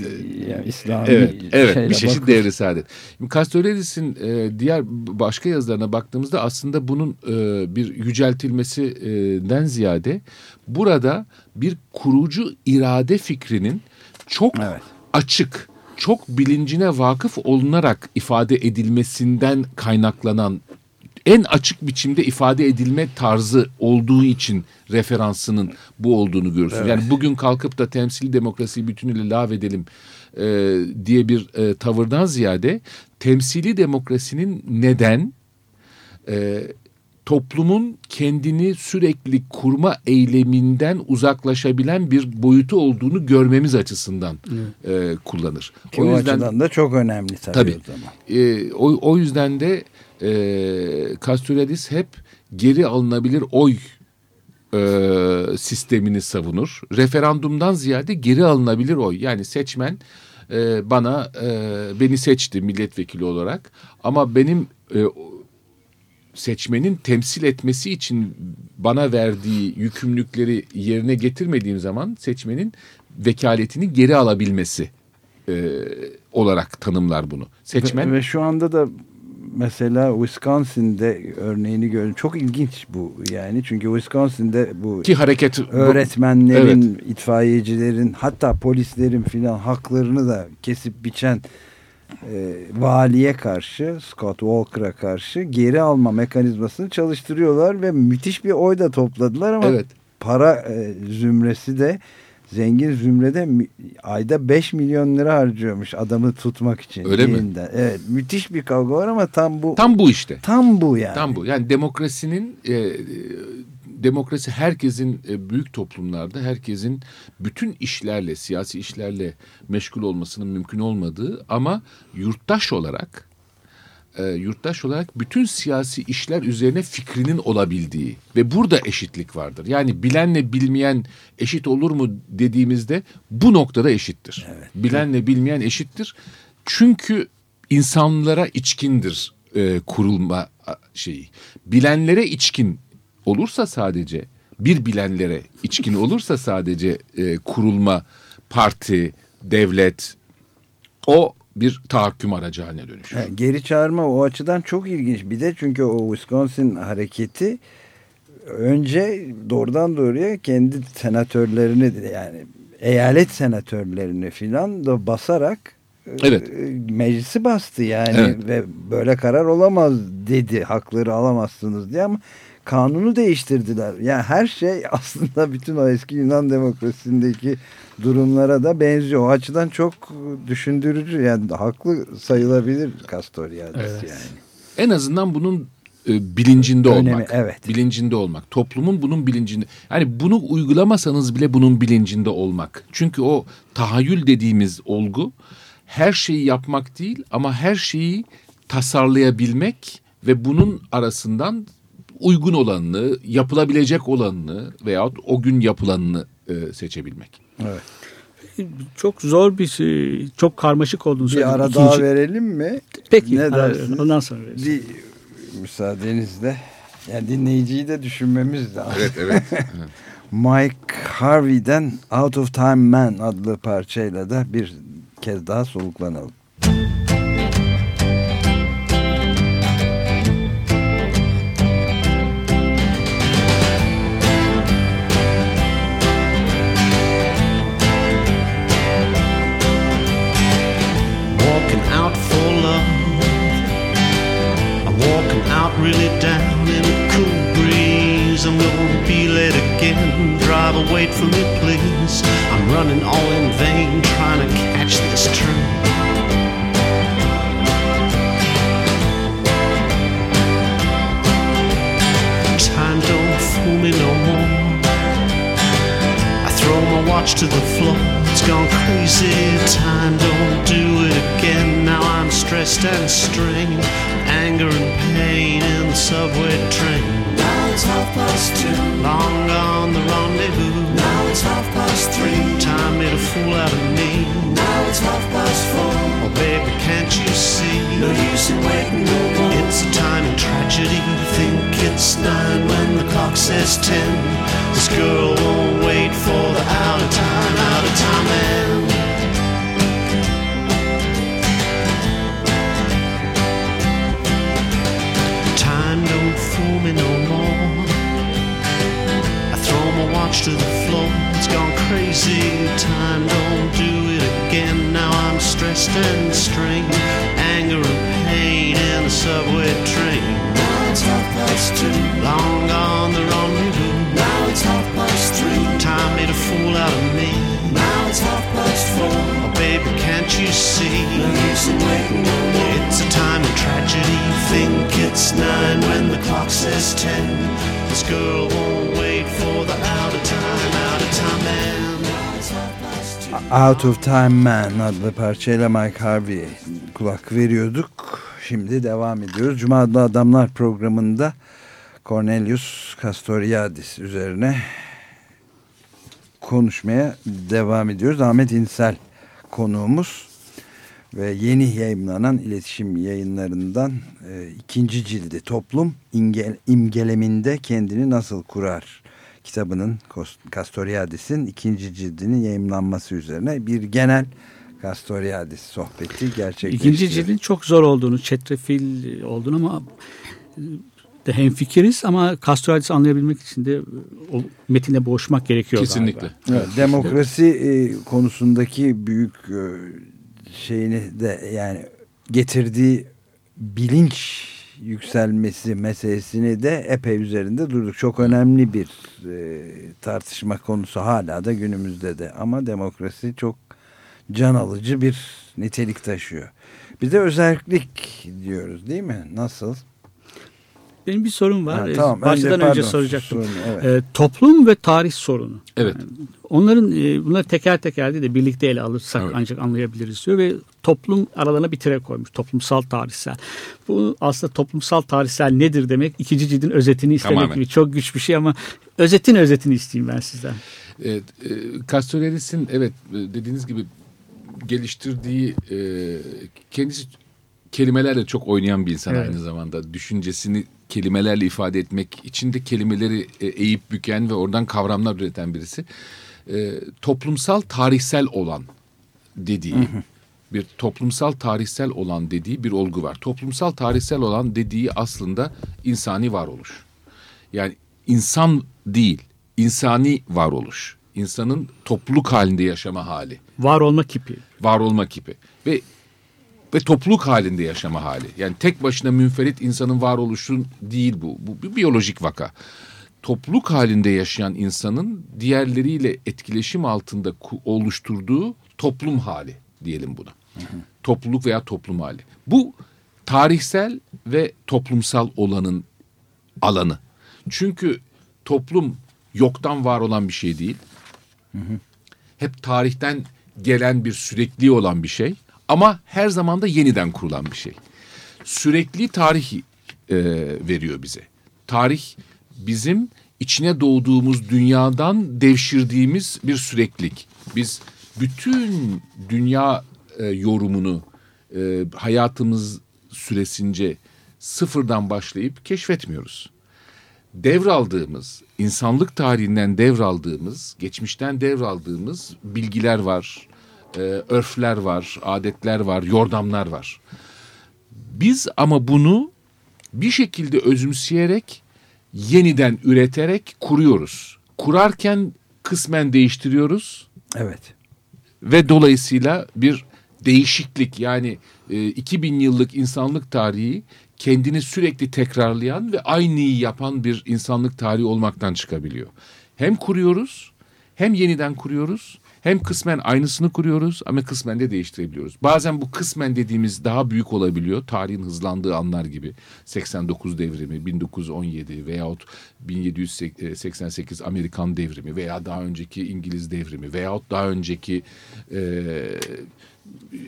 yani İslami evet, evet bir çeşit bakın. devri saadet. Castoriadis'in e, diğer başka yazılarına baktığımızda aslında bunun e, bir yüceltilmesinden ziyade burada bir kurucu irade fikrinin çok evet. açık çok bilincine vakıf olunarak ifade edilmesinden kaynaklanan en açık biçimde ifade edilme tarzı olduğu için referansının bu olduğunu görürsün. Evet. Yani bugün kalkıp da temsil demokrasiyi bütünüyle lağvedelim e, diye bir e, tavırdan ziyade temsili demokrasinin neden e, toplumun kendini sürekli kurma eyleminden uzaklaşabilen bir boyutu olduğunu görmemiz açısından e, kullanır. Ki o, o yüzden, açıdan da çok önemli tabii, tabii o zaman. E, o, o yüzden de e, Castoriadis hep geri alınabilir oy e, sistemini savunur. Referandumdan ziyade geri alınabilir oy. Yani seçmen e, bana e, beni seçti milletvekili olarak ama benim e, seçmenin temsil etmesi için bana verdiği yükümlülükleri yerine getirmediğim zaman seçmenin vekaletini geri alabilmesi e, olarak tanımlar bunu. Seçmen ve, ve şu anda da mesela Wisconsin'de örneğini gördüm. Çok ilginç bu yani. Çünkü Wisconsin'de bu ki hareket öğretmenlerin, evet. itfaiyecilerin hatta polislerin filan haklarını da kesip biçen e, valiye karşı Scott Walker'a karşı geri alma mekanizmasını çalıştırıyorlar ve müthiş bir oy da topladılar ama evet. para e, zümresi de zengin zümrede mi- ayda 5 milyon lira harcıyormuş adamı tutmak için. Öyle mi? Yeniden. Evet müthiş bir kavga var ama tam bu tam, Tam bu işte. bu yani. Tam bu. Yani demokrasinin e, e, demokrasi herkesin e, büyük toplumlarda herkesin bütün işlerle, siyasi işlerle meşgul olmasının mümkün olmadığı ama yurttaş olarak e, yurttaş olarak bütün siyasi işler üzerine fikrinin olabildiği ve burada eşitlik vardır. Yani bilenle bilmeyen eşit olur mu dediğimizde bu noktada eşittir. Bilenle bilmeyen eşittir. Çünkü insanlara içkindir e, kurulma şeyi. Bilenlere içkin olursa sadece bir bilenlere içkin olursa sadece e, kurulma parti, devlet o bir tahakküm aracı haline dönüşür. Ha, Geri çağırma o açıdan çok ilginç. Bir de çünkü o Wisconsin hareketi önce doğrudan doğruya kendi senatörlerini yani eyalet senatörlerini filan da basarak Evet. e, meclisi bastı yani Evet. ve böyle karar olamaz dedi hakları alamazsınız diye ama kanunu değiştirdiler. Yani her şey [laughs] aslında bütün o eski Yunan demokrasisindeki durumlara da benziyor. O açıdan çok düşündürücü yani haklı sayılabilir Castoriadis Evet. yani. En azından bunun e, bilincinde Önemi, olmak. evet. Bilincinde olmak. Toplumun bunun bilincinde. Yani bunu uygulamasanız bile bunun bilincinde olmak. Çünkü o tahayyül dediğimiz olgu her şeyi yapmak değil ama her şeyi tasarlayabilmek ve bunun arasından uygun olanını, yapılabilecek olanını veyahut o gün yapılanını e, seçebilmek. Çok zor bir şey, çok karmaşık olduğunu söyledim. Bir ara İkinci- daha verelim mi? Peki. Ne dersiniz? ondan sonra veririz. Bir müsaadenizle yani dinleyiciyi de düşünmemiz lazım. Evet, evet. [laughs] Mike Harvey'den Out of Time Man adlı parçayla da bir kez daha soluklanalım. Out of Time Man adlı parçayla Mike Harvey'e kulak veriyorduk. Şimdi devam ediyoruz. Cuma adlı Adamlar programında Cornelius Castoriadis üzerine konuşmaya devam ediyoruz. Ahmet İnsel konuğumuz ve yeni yayınlanan iletişim yayınlarından e, ikinci cildi Toplum İmge- imgeleminde kendini nasıl kurar kitabının Castoriadis'in ikinci cildinin yayınlanması üzerine bir genel Castoriadis sohbeti gerçekleştiriyor. İkinci cildin çok zor olduğunu, çetrefil olduğunu ama e, de hemfikiriz ama Castoriadis anlayabilmek için de e, o metinde boğuşmak gerekiyor Kesinlikle. galiba. Evet, demokrasi e, konusundaki büyük e, şeyini de yani getirdiği bilinç yükselmesi meselesini de epey üzerinde durduk. Çok önemli bir e, tartışma konusu hala da günümüzde de. Ama demokrasi çok can alıcı bir nitelik taşıyor. Bir de özellik diyoruz değil mi? Nasıl? Benim bir sorum var. Ha, Ee, tamam. Baştan Önce, önce, pardon, soracaktım. sorun, evet. Ee, toplum ve tarih sorunu. Evet. Yani onların e, bunları teker teker değil de birlikte ele alırsak Evet. ancak anlayabiliriz diyor ve toplum aralarına bir tire koymuş. Toplumsal tarihsel. Bu aslında toplumsal tarihsel nedir demek? İkinci cildin özetini istemek Tamamen. gibi çok güç bir şey ama özetin özetini isteyeyim ben sizden. Evet, e, Castorellis'in evet e, dediğiniz gibi geliştirdiği e, kendisi kelimelerle çok oynayan bir insan Evet. aynı zamanda. Düşüncesini kelimelerle ifade etmek için de kelimeleri e, eğip büken ve oradan kavramlar üreten birisi. E, toplumsal tarihsel olan dediği bir toplumsal tarihsel olan dediği bir olgu var. Toplumsal tarihsel olan dediği aslında insani varoluş. Yani insan değil, insani varoluş. İnsanın topluluk halinde yaşama hali, Var olma kipi. var olma kipi ve ve topluluk halinde yaşama hali. Yani tek başına münferit insanın varoluşu değil bu. Bu bir biyolojik vaka. Topluluk halinde yaşayan insanın diğerleriyle etkileşim altında oluşturduğu toplum hali diyelim buna. Topluluk veya toplum hali. Bu tarihsel ve toplumsal olanın alanı. Çünkü toplum yoktan var olan bir şey değil. Hep tarihten gelen bir sürekli olan bir şey ama her zaman da yeniden kurulan bir şey. Sürekli tarih e, veriyor bize. Tarih bizim içine doğduğumuz dünyadan devşirdiğimiz bir süreklilik. Biz bütün dünya e, yorumunu e, hayatımız süresince sıfırdan başlayıp keşfetmiyoruz devraldığımız, insanlık tarihinden devraldığımız, geçmişten devraldığımız bilgiler var, e, örfler var, adetler var, yordamlar var. Biz ama bunu bir şekilde özümseyerek, yeniden üreterek kuruyoruz. Kurarken kısmen değiştiriyoruz Evet. ve dolayısıyla bir değişiklik yani e, 2000 yıllık insanlık tarihi kendini sürekli tekrarlayan ve aynıyı yapan bir insanlık tarihi olmaktan çıkabiliyor. Hem kuruyoruz hem yeniden kuruyoruz hem kısmen aynısını kuruyoruz ama kısmen de değiştirebiliyoruz. Bazen bu kısmen dediğimiz daha büyük olabiliyor. Tarihin hızlandığı anlar gibi 89 devrimi, 1917 veyahut 1788 Amerikan devrimi veya daha önceki İngiliz devrimi veyahut daha önceki e,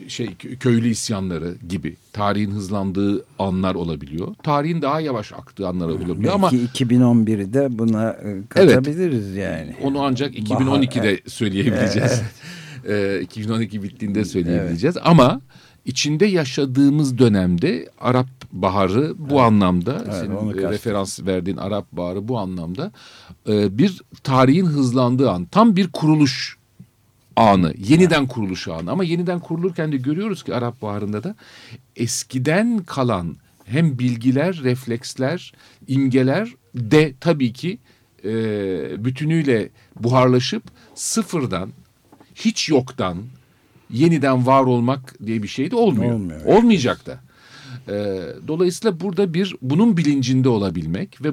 şey kö- köylü isyanları gibi tarihin hızlandığı anlar olabiliyor. Tarihin daha yavaş aktığı anlar olabiliyor. Belki ama 2011'i de buna e, katabiliriz yani. onu ancak Bahar, 2012'de söyleyebileceğiz. Ee, [laughs] 2012 bittiğinde söyleyebileceğiz. Ama içinde yaşadığımız dönemde Arap Baharı bu anlamda Evet, senin e, referans verdiğin Arap Baharı bu anlamda e, bir tarihin hızlandığı an tam bir kuruluş anı, yeniden kuruluş anı. Ama yeniden kurulurken de görüyoruz ki Arap Baharı'nda da eskiden kalan hem bilgiler, refleksler, imgeler de tabii ki e, bütünüyle buharlaşıp sıfırdan, hiç yoktan yeniden var olmak diye bir şey de olmuyor. Olmuyor. Olmayacak da. E, dolayısıyla burada bir bunun bilincinde olabilmek ve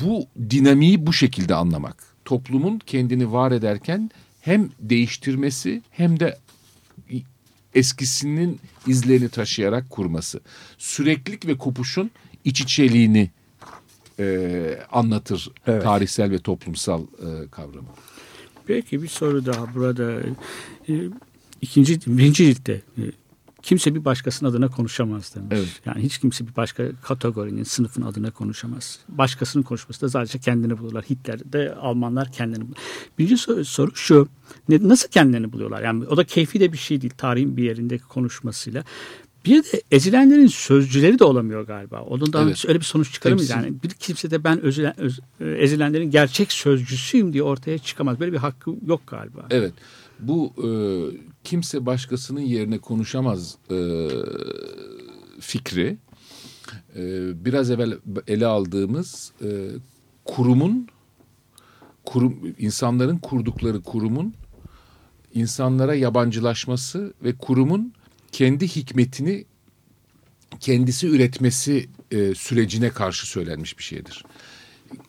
bu dinamiği bu şekilde anlamak. Toplumun kendini var ederken hem değiştirmesi hem de eskisinin izlerini taşıyarak kurması. Süreklilik ve kopuşun iç içeliğini e, anlatır Evet. tarihsel ve toplumsal e, kavramı. Peki bir soru daha burada. E, ikinci, birinci ciltte e, kimse bir başkasının adına konuşamaz demiş. Evet. Yani hiç kimse bir başka kategorinin, sınıfın adına konuşamaz. Başkasının konuşması da sadece kendini bulurlar. Hitler'de Almanlar kendini bulur. Birinci soru, soru şu. Ne, nasıl kendilerini buluyorlar? Yani o da keyfi de bir şey değil. Tarihin bir yerindeki konuşmasıyla. Bir de ezilenlerin sözcüleri de olamıyor galiba. Ondan Evet. öyle bir sonuç çıkaramayız. Yani bir kimse de ben özülen, öz- ezilenlerin gerçek sözcüsüyüm diye ortaya çıkamaz. Böyle bir hakkı yok galiba. Evet. Bu e, kimse başkasının yerine konuşamaz e, fikri e, biraz evvel ele aldığımız e, kurumun kurum insanların kurdukları kurumun insanlara yabancılaşması ve kurumun kendi hikmetini kendisi üretmesi e, sürecine karşı söylenmiş bir şeydir.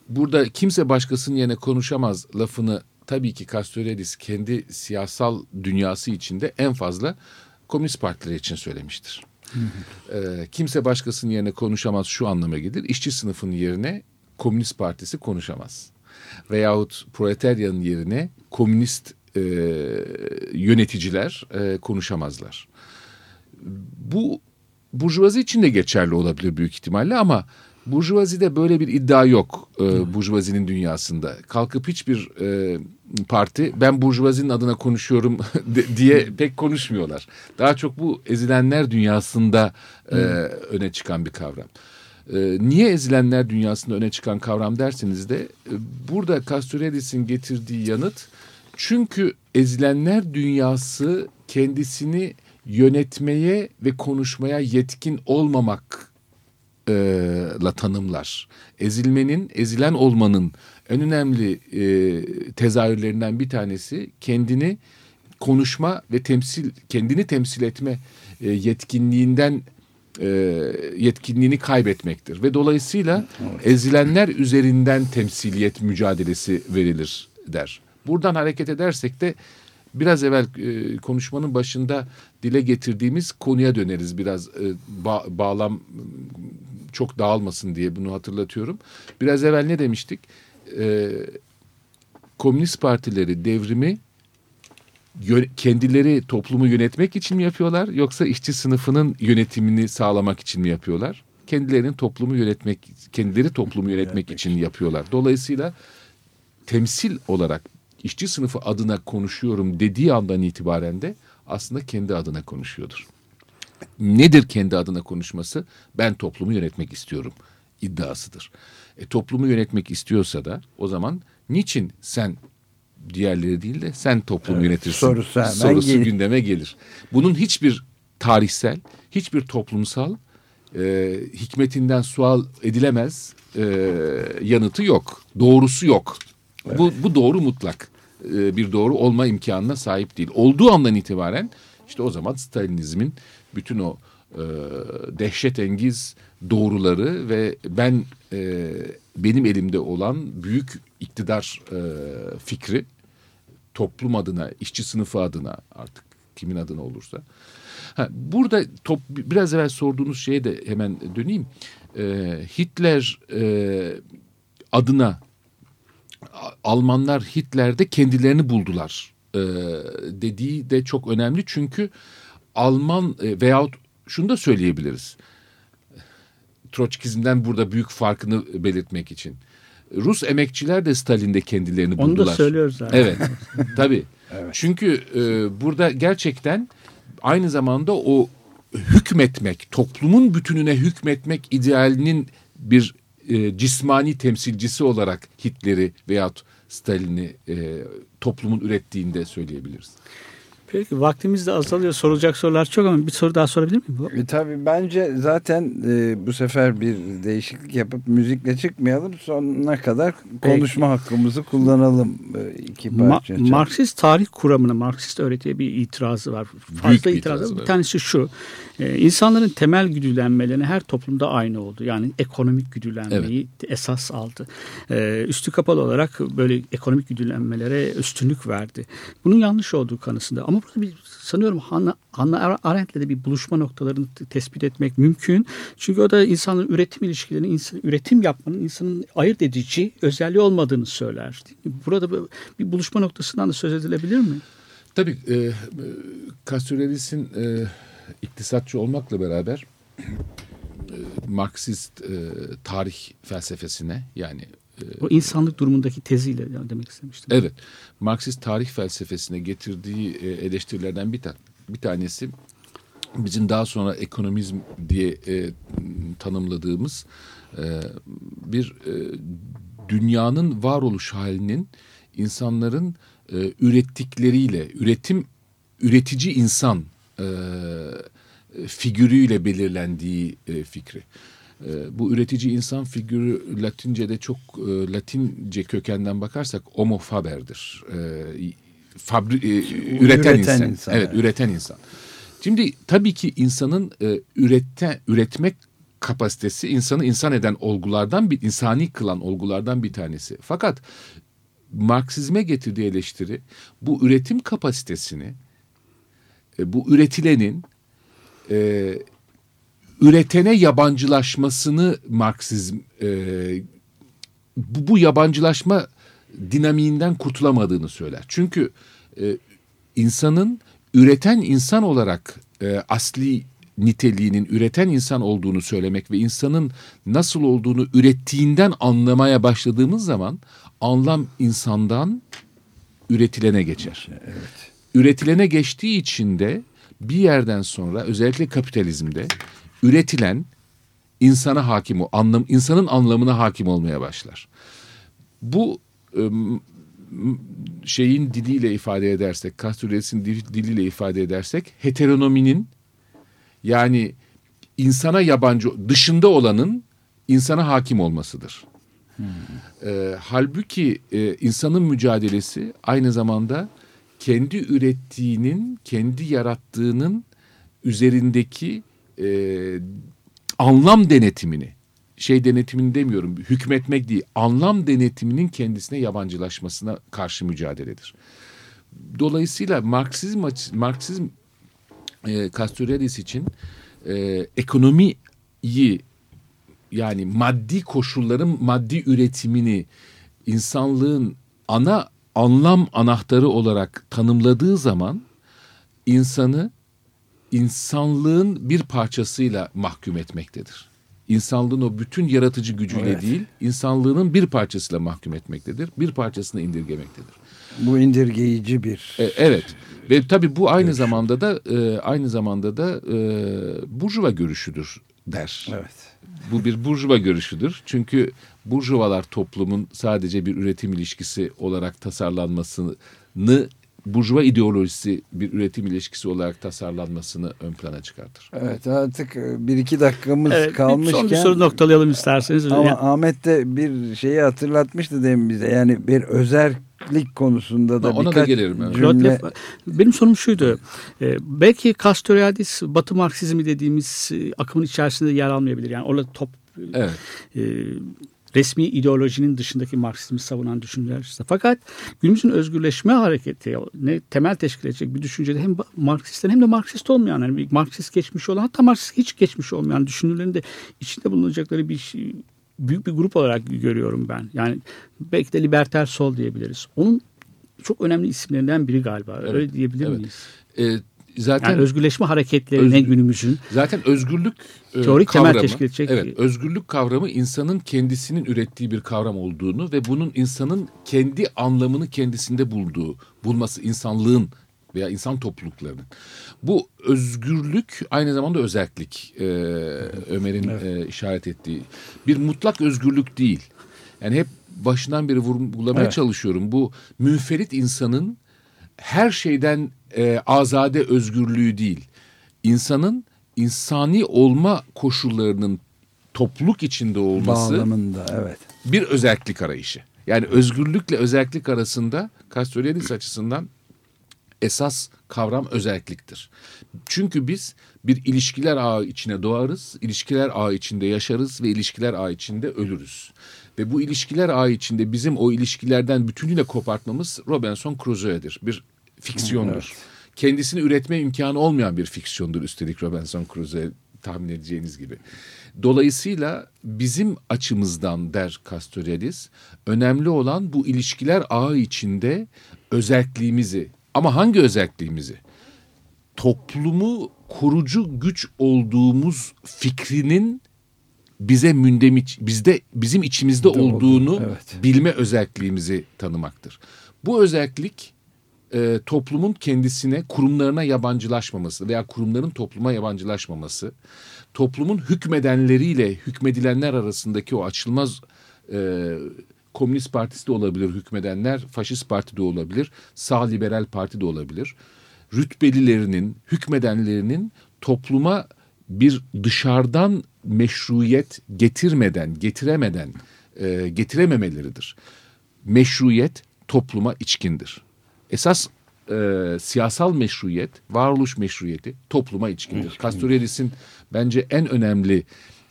Burada kimse başkasının yerine konuşamaz lafını tabii ki Castoriadis kendi siyasal dünyası içinde en fazla komünist partiler için söylemiştir. Ee, kimse başkasının yerine konuşamaz şu anlama gelir. İşçi sınıfının yerine Komünist Partisi konuşamaz. Veyahut proletaryanın yerine komünist e, yöneticiler e, konuşamazlar. Bu burjuvazi için de geçerli olabilir büyük ihtimalle ama Burjuvazide böyle bir iddia yok e, Burjuvazinin dünyasında. Kalkıp hiçbir e, parti ben Burjuvazinin adına konuşuyorum [laughs] diye pek konuşmuyorlar. Daha çok bu ezilenler dünyasında e, öne çıkan bir kavram. E, niye ezilenler dünyasında öne çıkan kavram derseniz de e, burada Castoriadis'in getirdiği yanıt çünkü ezilenler dünyası kendisini yönetmeye ve konuşmaya yetkin olmamak la tanımlar. Ezilmenin, ezilen olmanın en önemli e, tezahürlerinden bir tanesi kendini konuşma ve temsil, kendini temsil etme e, yetkinliğinden e, yetkinliğini kaybetmektir. Ve dolayısıyla ezilenler üzerinden temsiliyet mücadelesi verilir der. Buradan hareket edersek de biraz evvel e, konuşmanın başında dile getirdiğimiz konuya döneriz biraz e, ba bağlam çok dağılmasın diye bunu hatırlatıyorum. Biraz evvel ne demiştik? E, komünist partileri devrimi kendileri toplumu yönetmek için mi yapıyorlar yoksa işçi sınıfının yönetimini sağlamak için mi yapıyorlar? Kendilerinin toplumu yönetmek, kendileri toplumu yönetmek için yapıyorlar. Dolayısıyla temsil olarak işçi sınıfı adına konuşuyorum dediği andan itibaren de aslında kendi adına konuşuyordur. Nedir kendi adına konuşması? Ben toplumu yönetmek istiyorum iddiasıdır. E, toplumu yönetmek istiyorsa da o zaman niçin sen diğerleri değil de sen toplumu evet, yönetirsin sorusu, sorusu gelir. gündeme gelir. Bunun hiçbir tarihsel, hiçbir toplumsal e, hikmetinden sual edilemez e, yanıtı yok. Doğrusu yok. Evet. Bu, bu doğru mutlak. E, bir doğru olma imkanına sahip değil. Olduğu andan itibaren işte o zaman Stalinizmin bütün o e, dehşetengiz doğruları ve ben e, benim elimde olan büyük iktidar e, fikri toplum adına, işçi sınıfı adına artık kimin adına olursa. Ha, burada top, biraz evvel sorduğunuz şeye de hemen döneyim. E, Hitler e, adına Almanlar Hitler'de kendilerini buldular e, dediği de çok önemli. Çünkü Alman e, veyahut şunu da söyleyebiliriz. Troçkizmden burada büyük farkını belirtmek için. Rus emekçiler de Stalin'de kendilerini buldular. Onu da söylüyoruz zaten. Evet, [laughs] tabii. Evet. Çünkü e, burada gerçekten aynı zamanda o hükmetmek, toplumun bütününe hükmetmek idealinin bir e, cismani temsilcisi olarak Hitler'i veyahut Stalin'i e, toplumun ürettiğinde söyleyebiliriz. Peki vaktimiz de azalıyor. Sorulacak sorular çok ama bir soru daha sorabilir miyim? E, tabii bence zaten e, bu sefer bir değişiklik yapıp müzikle çıkmayalım. Sonuna kadar konuşma Peki. hakkımızı kullanalım. E, iki parça. Ma Marksist tarih kuramına, Marksist öğretiye bir itirazı var. Fazla Büyük bir itirazı var. Bir tanesi şu. E, insanların temel güdülenmeleri her toplumda aynı oldu. Yani ekonomik güdülenmeyi evet. esas aldı. E, üstü kapalı olarak böyle ekonomik güdülenmelere üstünlük verdi. Bunun yanlış olduğu kanısında. Ama burada bir sanıyorum Hannah, Hannah Arendt'le de bir buluşma noktalarını tespit etmek mümkün. Çünkü o da insanın üretim ilişkilerini, insan, üretim yapmanın insanın ayırt edici özelliği olmadığını söyler. Burada bir buluşma noktasından da söz edilebilir mi? Tabii e, Castoriadis'in e, iktisatçı olmakla beraber [clears throat] e, Marksist e, tarih felsefesine yani e, o insanlık durumundaki teziyle demek istemiştim. Evet. Marksist tarih felsefesine getirdiği e, eleştirilerden bir, ta bir tanesi bizim daha sonra ekonomizm diye e, tanımladığımız e, bir e, dünyanın varoluş halinin insanların e, ürettikleriyle üretim üretici insan e, figürüyle belirlendiği e, fikri. E, bu üretici insan figürü Latince'de çok e, Latince kökenden bakarsak homo faber'dir. E, fabri, e, üreten, üreten insan. insan. Evet, evet, üreten insan. Şimdi tabii ki insanın e, ürette, üretmek kapasitesi insanı insan eden olgulardan bir insani kılan olgulardan bir tanesi. Fakat Marksizme getirdiği eleştiri bu üretim kapasitesini e, bu üretilenin e, üretene yabancılaşmasını Marksizm e, bu, bu yabancılaşma dinamiğinden kurtulamadığını söyler. Çünkü e, insanın üreten insan olarak e, asli niteliğinin üreten insan olduğunu söylemek ve insanın nasıl olduğunu ürettiğinden anlamaya başladığımız zaman anlam insandan üretilene geçer. Evet. Üretilene geçtiği için de bir yerden sonra özellikle kapitalizmde üretilen insana hakim o anlam insanın anlamına hakim olmaya başlar. Bu şeyin diliyle ifade edersek, Castores'in diliyle ifade edersek heteronominin yani insana yabancı dışında olanın insana hakim olmasıdır. Hmm. E, halbuki e, insanın mücadelesi aynı zamanda kendi ürettiğinin, kendi yarattığının üzerindeki e, anlam denetimini, şey denetimini demiyorum, hükmetmek değil, anlam denetiminin kendisine yabancılaşmasına karşı mücadeledir. Dolayısıyla Marksizm, Marksizm e, Castoriadis için e, ekonomiyi yani maddi koşulların maddi üretimini insanlığın ana anlam anahtarı olarak tanımladığı zaman insanı insanlığın bir parçasıyla mahkum etmektedir. İnsanlığın o bütün yaratıcı gücüyle evet. değil, insanlığının bir parçasıyla mahkum etmektedir. Bir parçasını indirgemektedir. Bu indirgeyici bir. E, evet. Ve tabii bu aynı görüş. zamanda da e, aynı zamanda da e, burjuva görüşüdür der. Evet. Bu bir burjuva görüşüdür. Çünkü burjuvalar toplumun sadece bir üretim ilişkisi olarak tasarlanmasını burjuva ideolojisi bir üretim ilişkisi olarak tasarlanmasını ön plana çıkartır. Evet artık e, bir iki dakikamız evet, kalmışken. Son bir soru noktalayalım isterseniz. Ama yani. Ahmet de bir şeyi hatırlatmıştı demin bize. Yani bir özellik konusunda da Ona birkaç da gelirim, evet. cümle. Benim sorum şuydu. Ee, belki Castoriadis Batı Marksizmi dediğimiz e, akımın içerisinde yer almayabilir. Yani orada top evet. e, resmi ideolojinin dışındaki Marksizmi savunan düşünceler işte. Fakat günümüzün özgürleşme hareketi ne temel teşkil edecek bir düşüncede hem Marksistlerin hem de Marksist olmayan yani bir Marksist geçmiş olan hatta Marksist hiç geçmiş olmayan düşünürlerin de içinde bulunacakları bir şey, büyük bir grup olarak görüyorum ben. Yani belki de liberter sol diyebiliriz. Onun çok önemli isimlerinden biri galiba. Evet, Öyle diyebilir evet. miyiz? Ee, zaten yani özgürleşme hareketlerine özgür, günümüzün zaten özgürlük e, teorik kavramı, temel teşkil edecek. Evet, özgürlük kavramı insanın kendisinin ürettiği bir kavram olduğunu ve bunun insanın kendi anlamını kendisinde bulduğu, bulması insanlığın veya insan topluluklarının. Bu özgürlük aynı zamanda özellik e, Ömer'in evet. e, işaret ettiği. Bir mutlak özgürlük değil. Yani hep başından beri vurgulamaya evet. çalışıyorum. Bu münferit insanın her şeyden e, azade özgürlüğü değil. İnsanın insani olma koşullarının topluluk içinde olması bağlamında evet. Bir özellik arayışı. Yani özgürlükle özellik arasında Castoriadis açısından esas kavram özelliktir. Çünkü biz bir ilişkiler ağı içine doğarız, ilişkiler ağı içinde yaşarız ve ilişkiler ağı içinde ölürüz. Ve bu ilişkiler ağı içinde bizim o ilişkilerden bütünüyle kopartmamız Robinson Crusoe'dir. Bir fiksiyondur. Evet. Kendisini üretme imkanı olmayan bir fiksiyondur üstelik Robinson Crusoe tahmin edeceğiniz gibi. Dolayısıyla bizim açımızdan der Castoriadis önemli olan bu ilişkiler ağı içinde özelliğimizi ama hangi özelliğimizi? Toplumu kurucu güç olduğumuz fikrinin bize mündemiç bizde bizim içimizde De olduğunu oldu, evet. bilme özelliğimizi tanımaktır. Bu özellik e, toplumun kendisine, kurumlarına yabancılaşmaması veya kurumların topluma yabancılaşmaması, toplumun hükmedenleriyle hükmedilenler arasındaki o açılmaz e, Komünist Partisi de olabilir hükmedenler, Faşist Parti de olabilir, Sağ Liberal Parti de olabilir. Rütbelilerinin, hükmedenlerinin topluma bir dışarıdan meşruiyet getirmeden, getiremeden, e, getirememeleridir. Meşruiyet topluma içkindir esas e, siyasal meşruiyet, varoluş meşruiyeti topluma içkindir. Castoriadis'in bence en önemli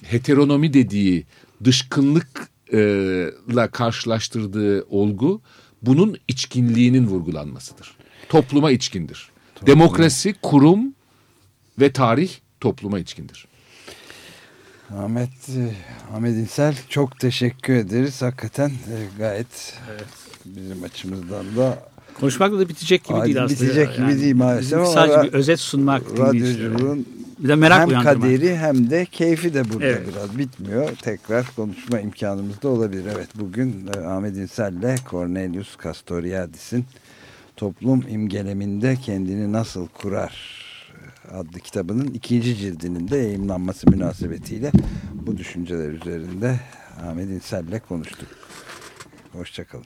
heteronomi dediği dışkınlıkla karşılaştırdığı olgu bunun içkinliğinin vurgulanmasıdır. Topluma içkindir. Demokrasi, kurum ve tarih topluma içkindir. Ahmet e, Ahmet İnsel çok teşekkür ederiz. Hakikaten e, gayet bizim açımızdan da Konuşmakla da bitecek gibi Ay, değil aslında. bitecek gibi değil maalesef ama Sadece bir özet sunmak radyoculuğun Bir de merak hem kaderi hem de keyfi de burada Evet. biraz bitmiyor. Tekrar konuşma imkanımız da olabilir. Evet bugün e, Ahmet İnsel'le Cornelius Castoriadis'in Toplum imgeleminde kendini nasıl kurar adlı kitabının ikinci cildinin de yayımlanması münasebetiyle bu düşünceler üzerinde Ahmet İnsel'le konuştuk. Hoşçakalın.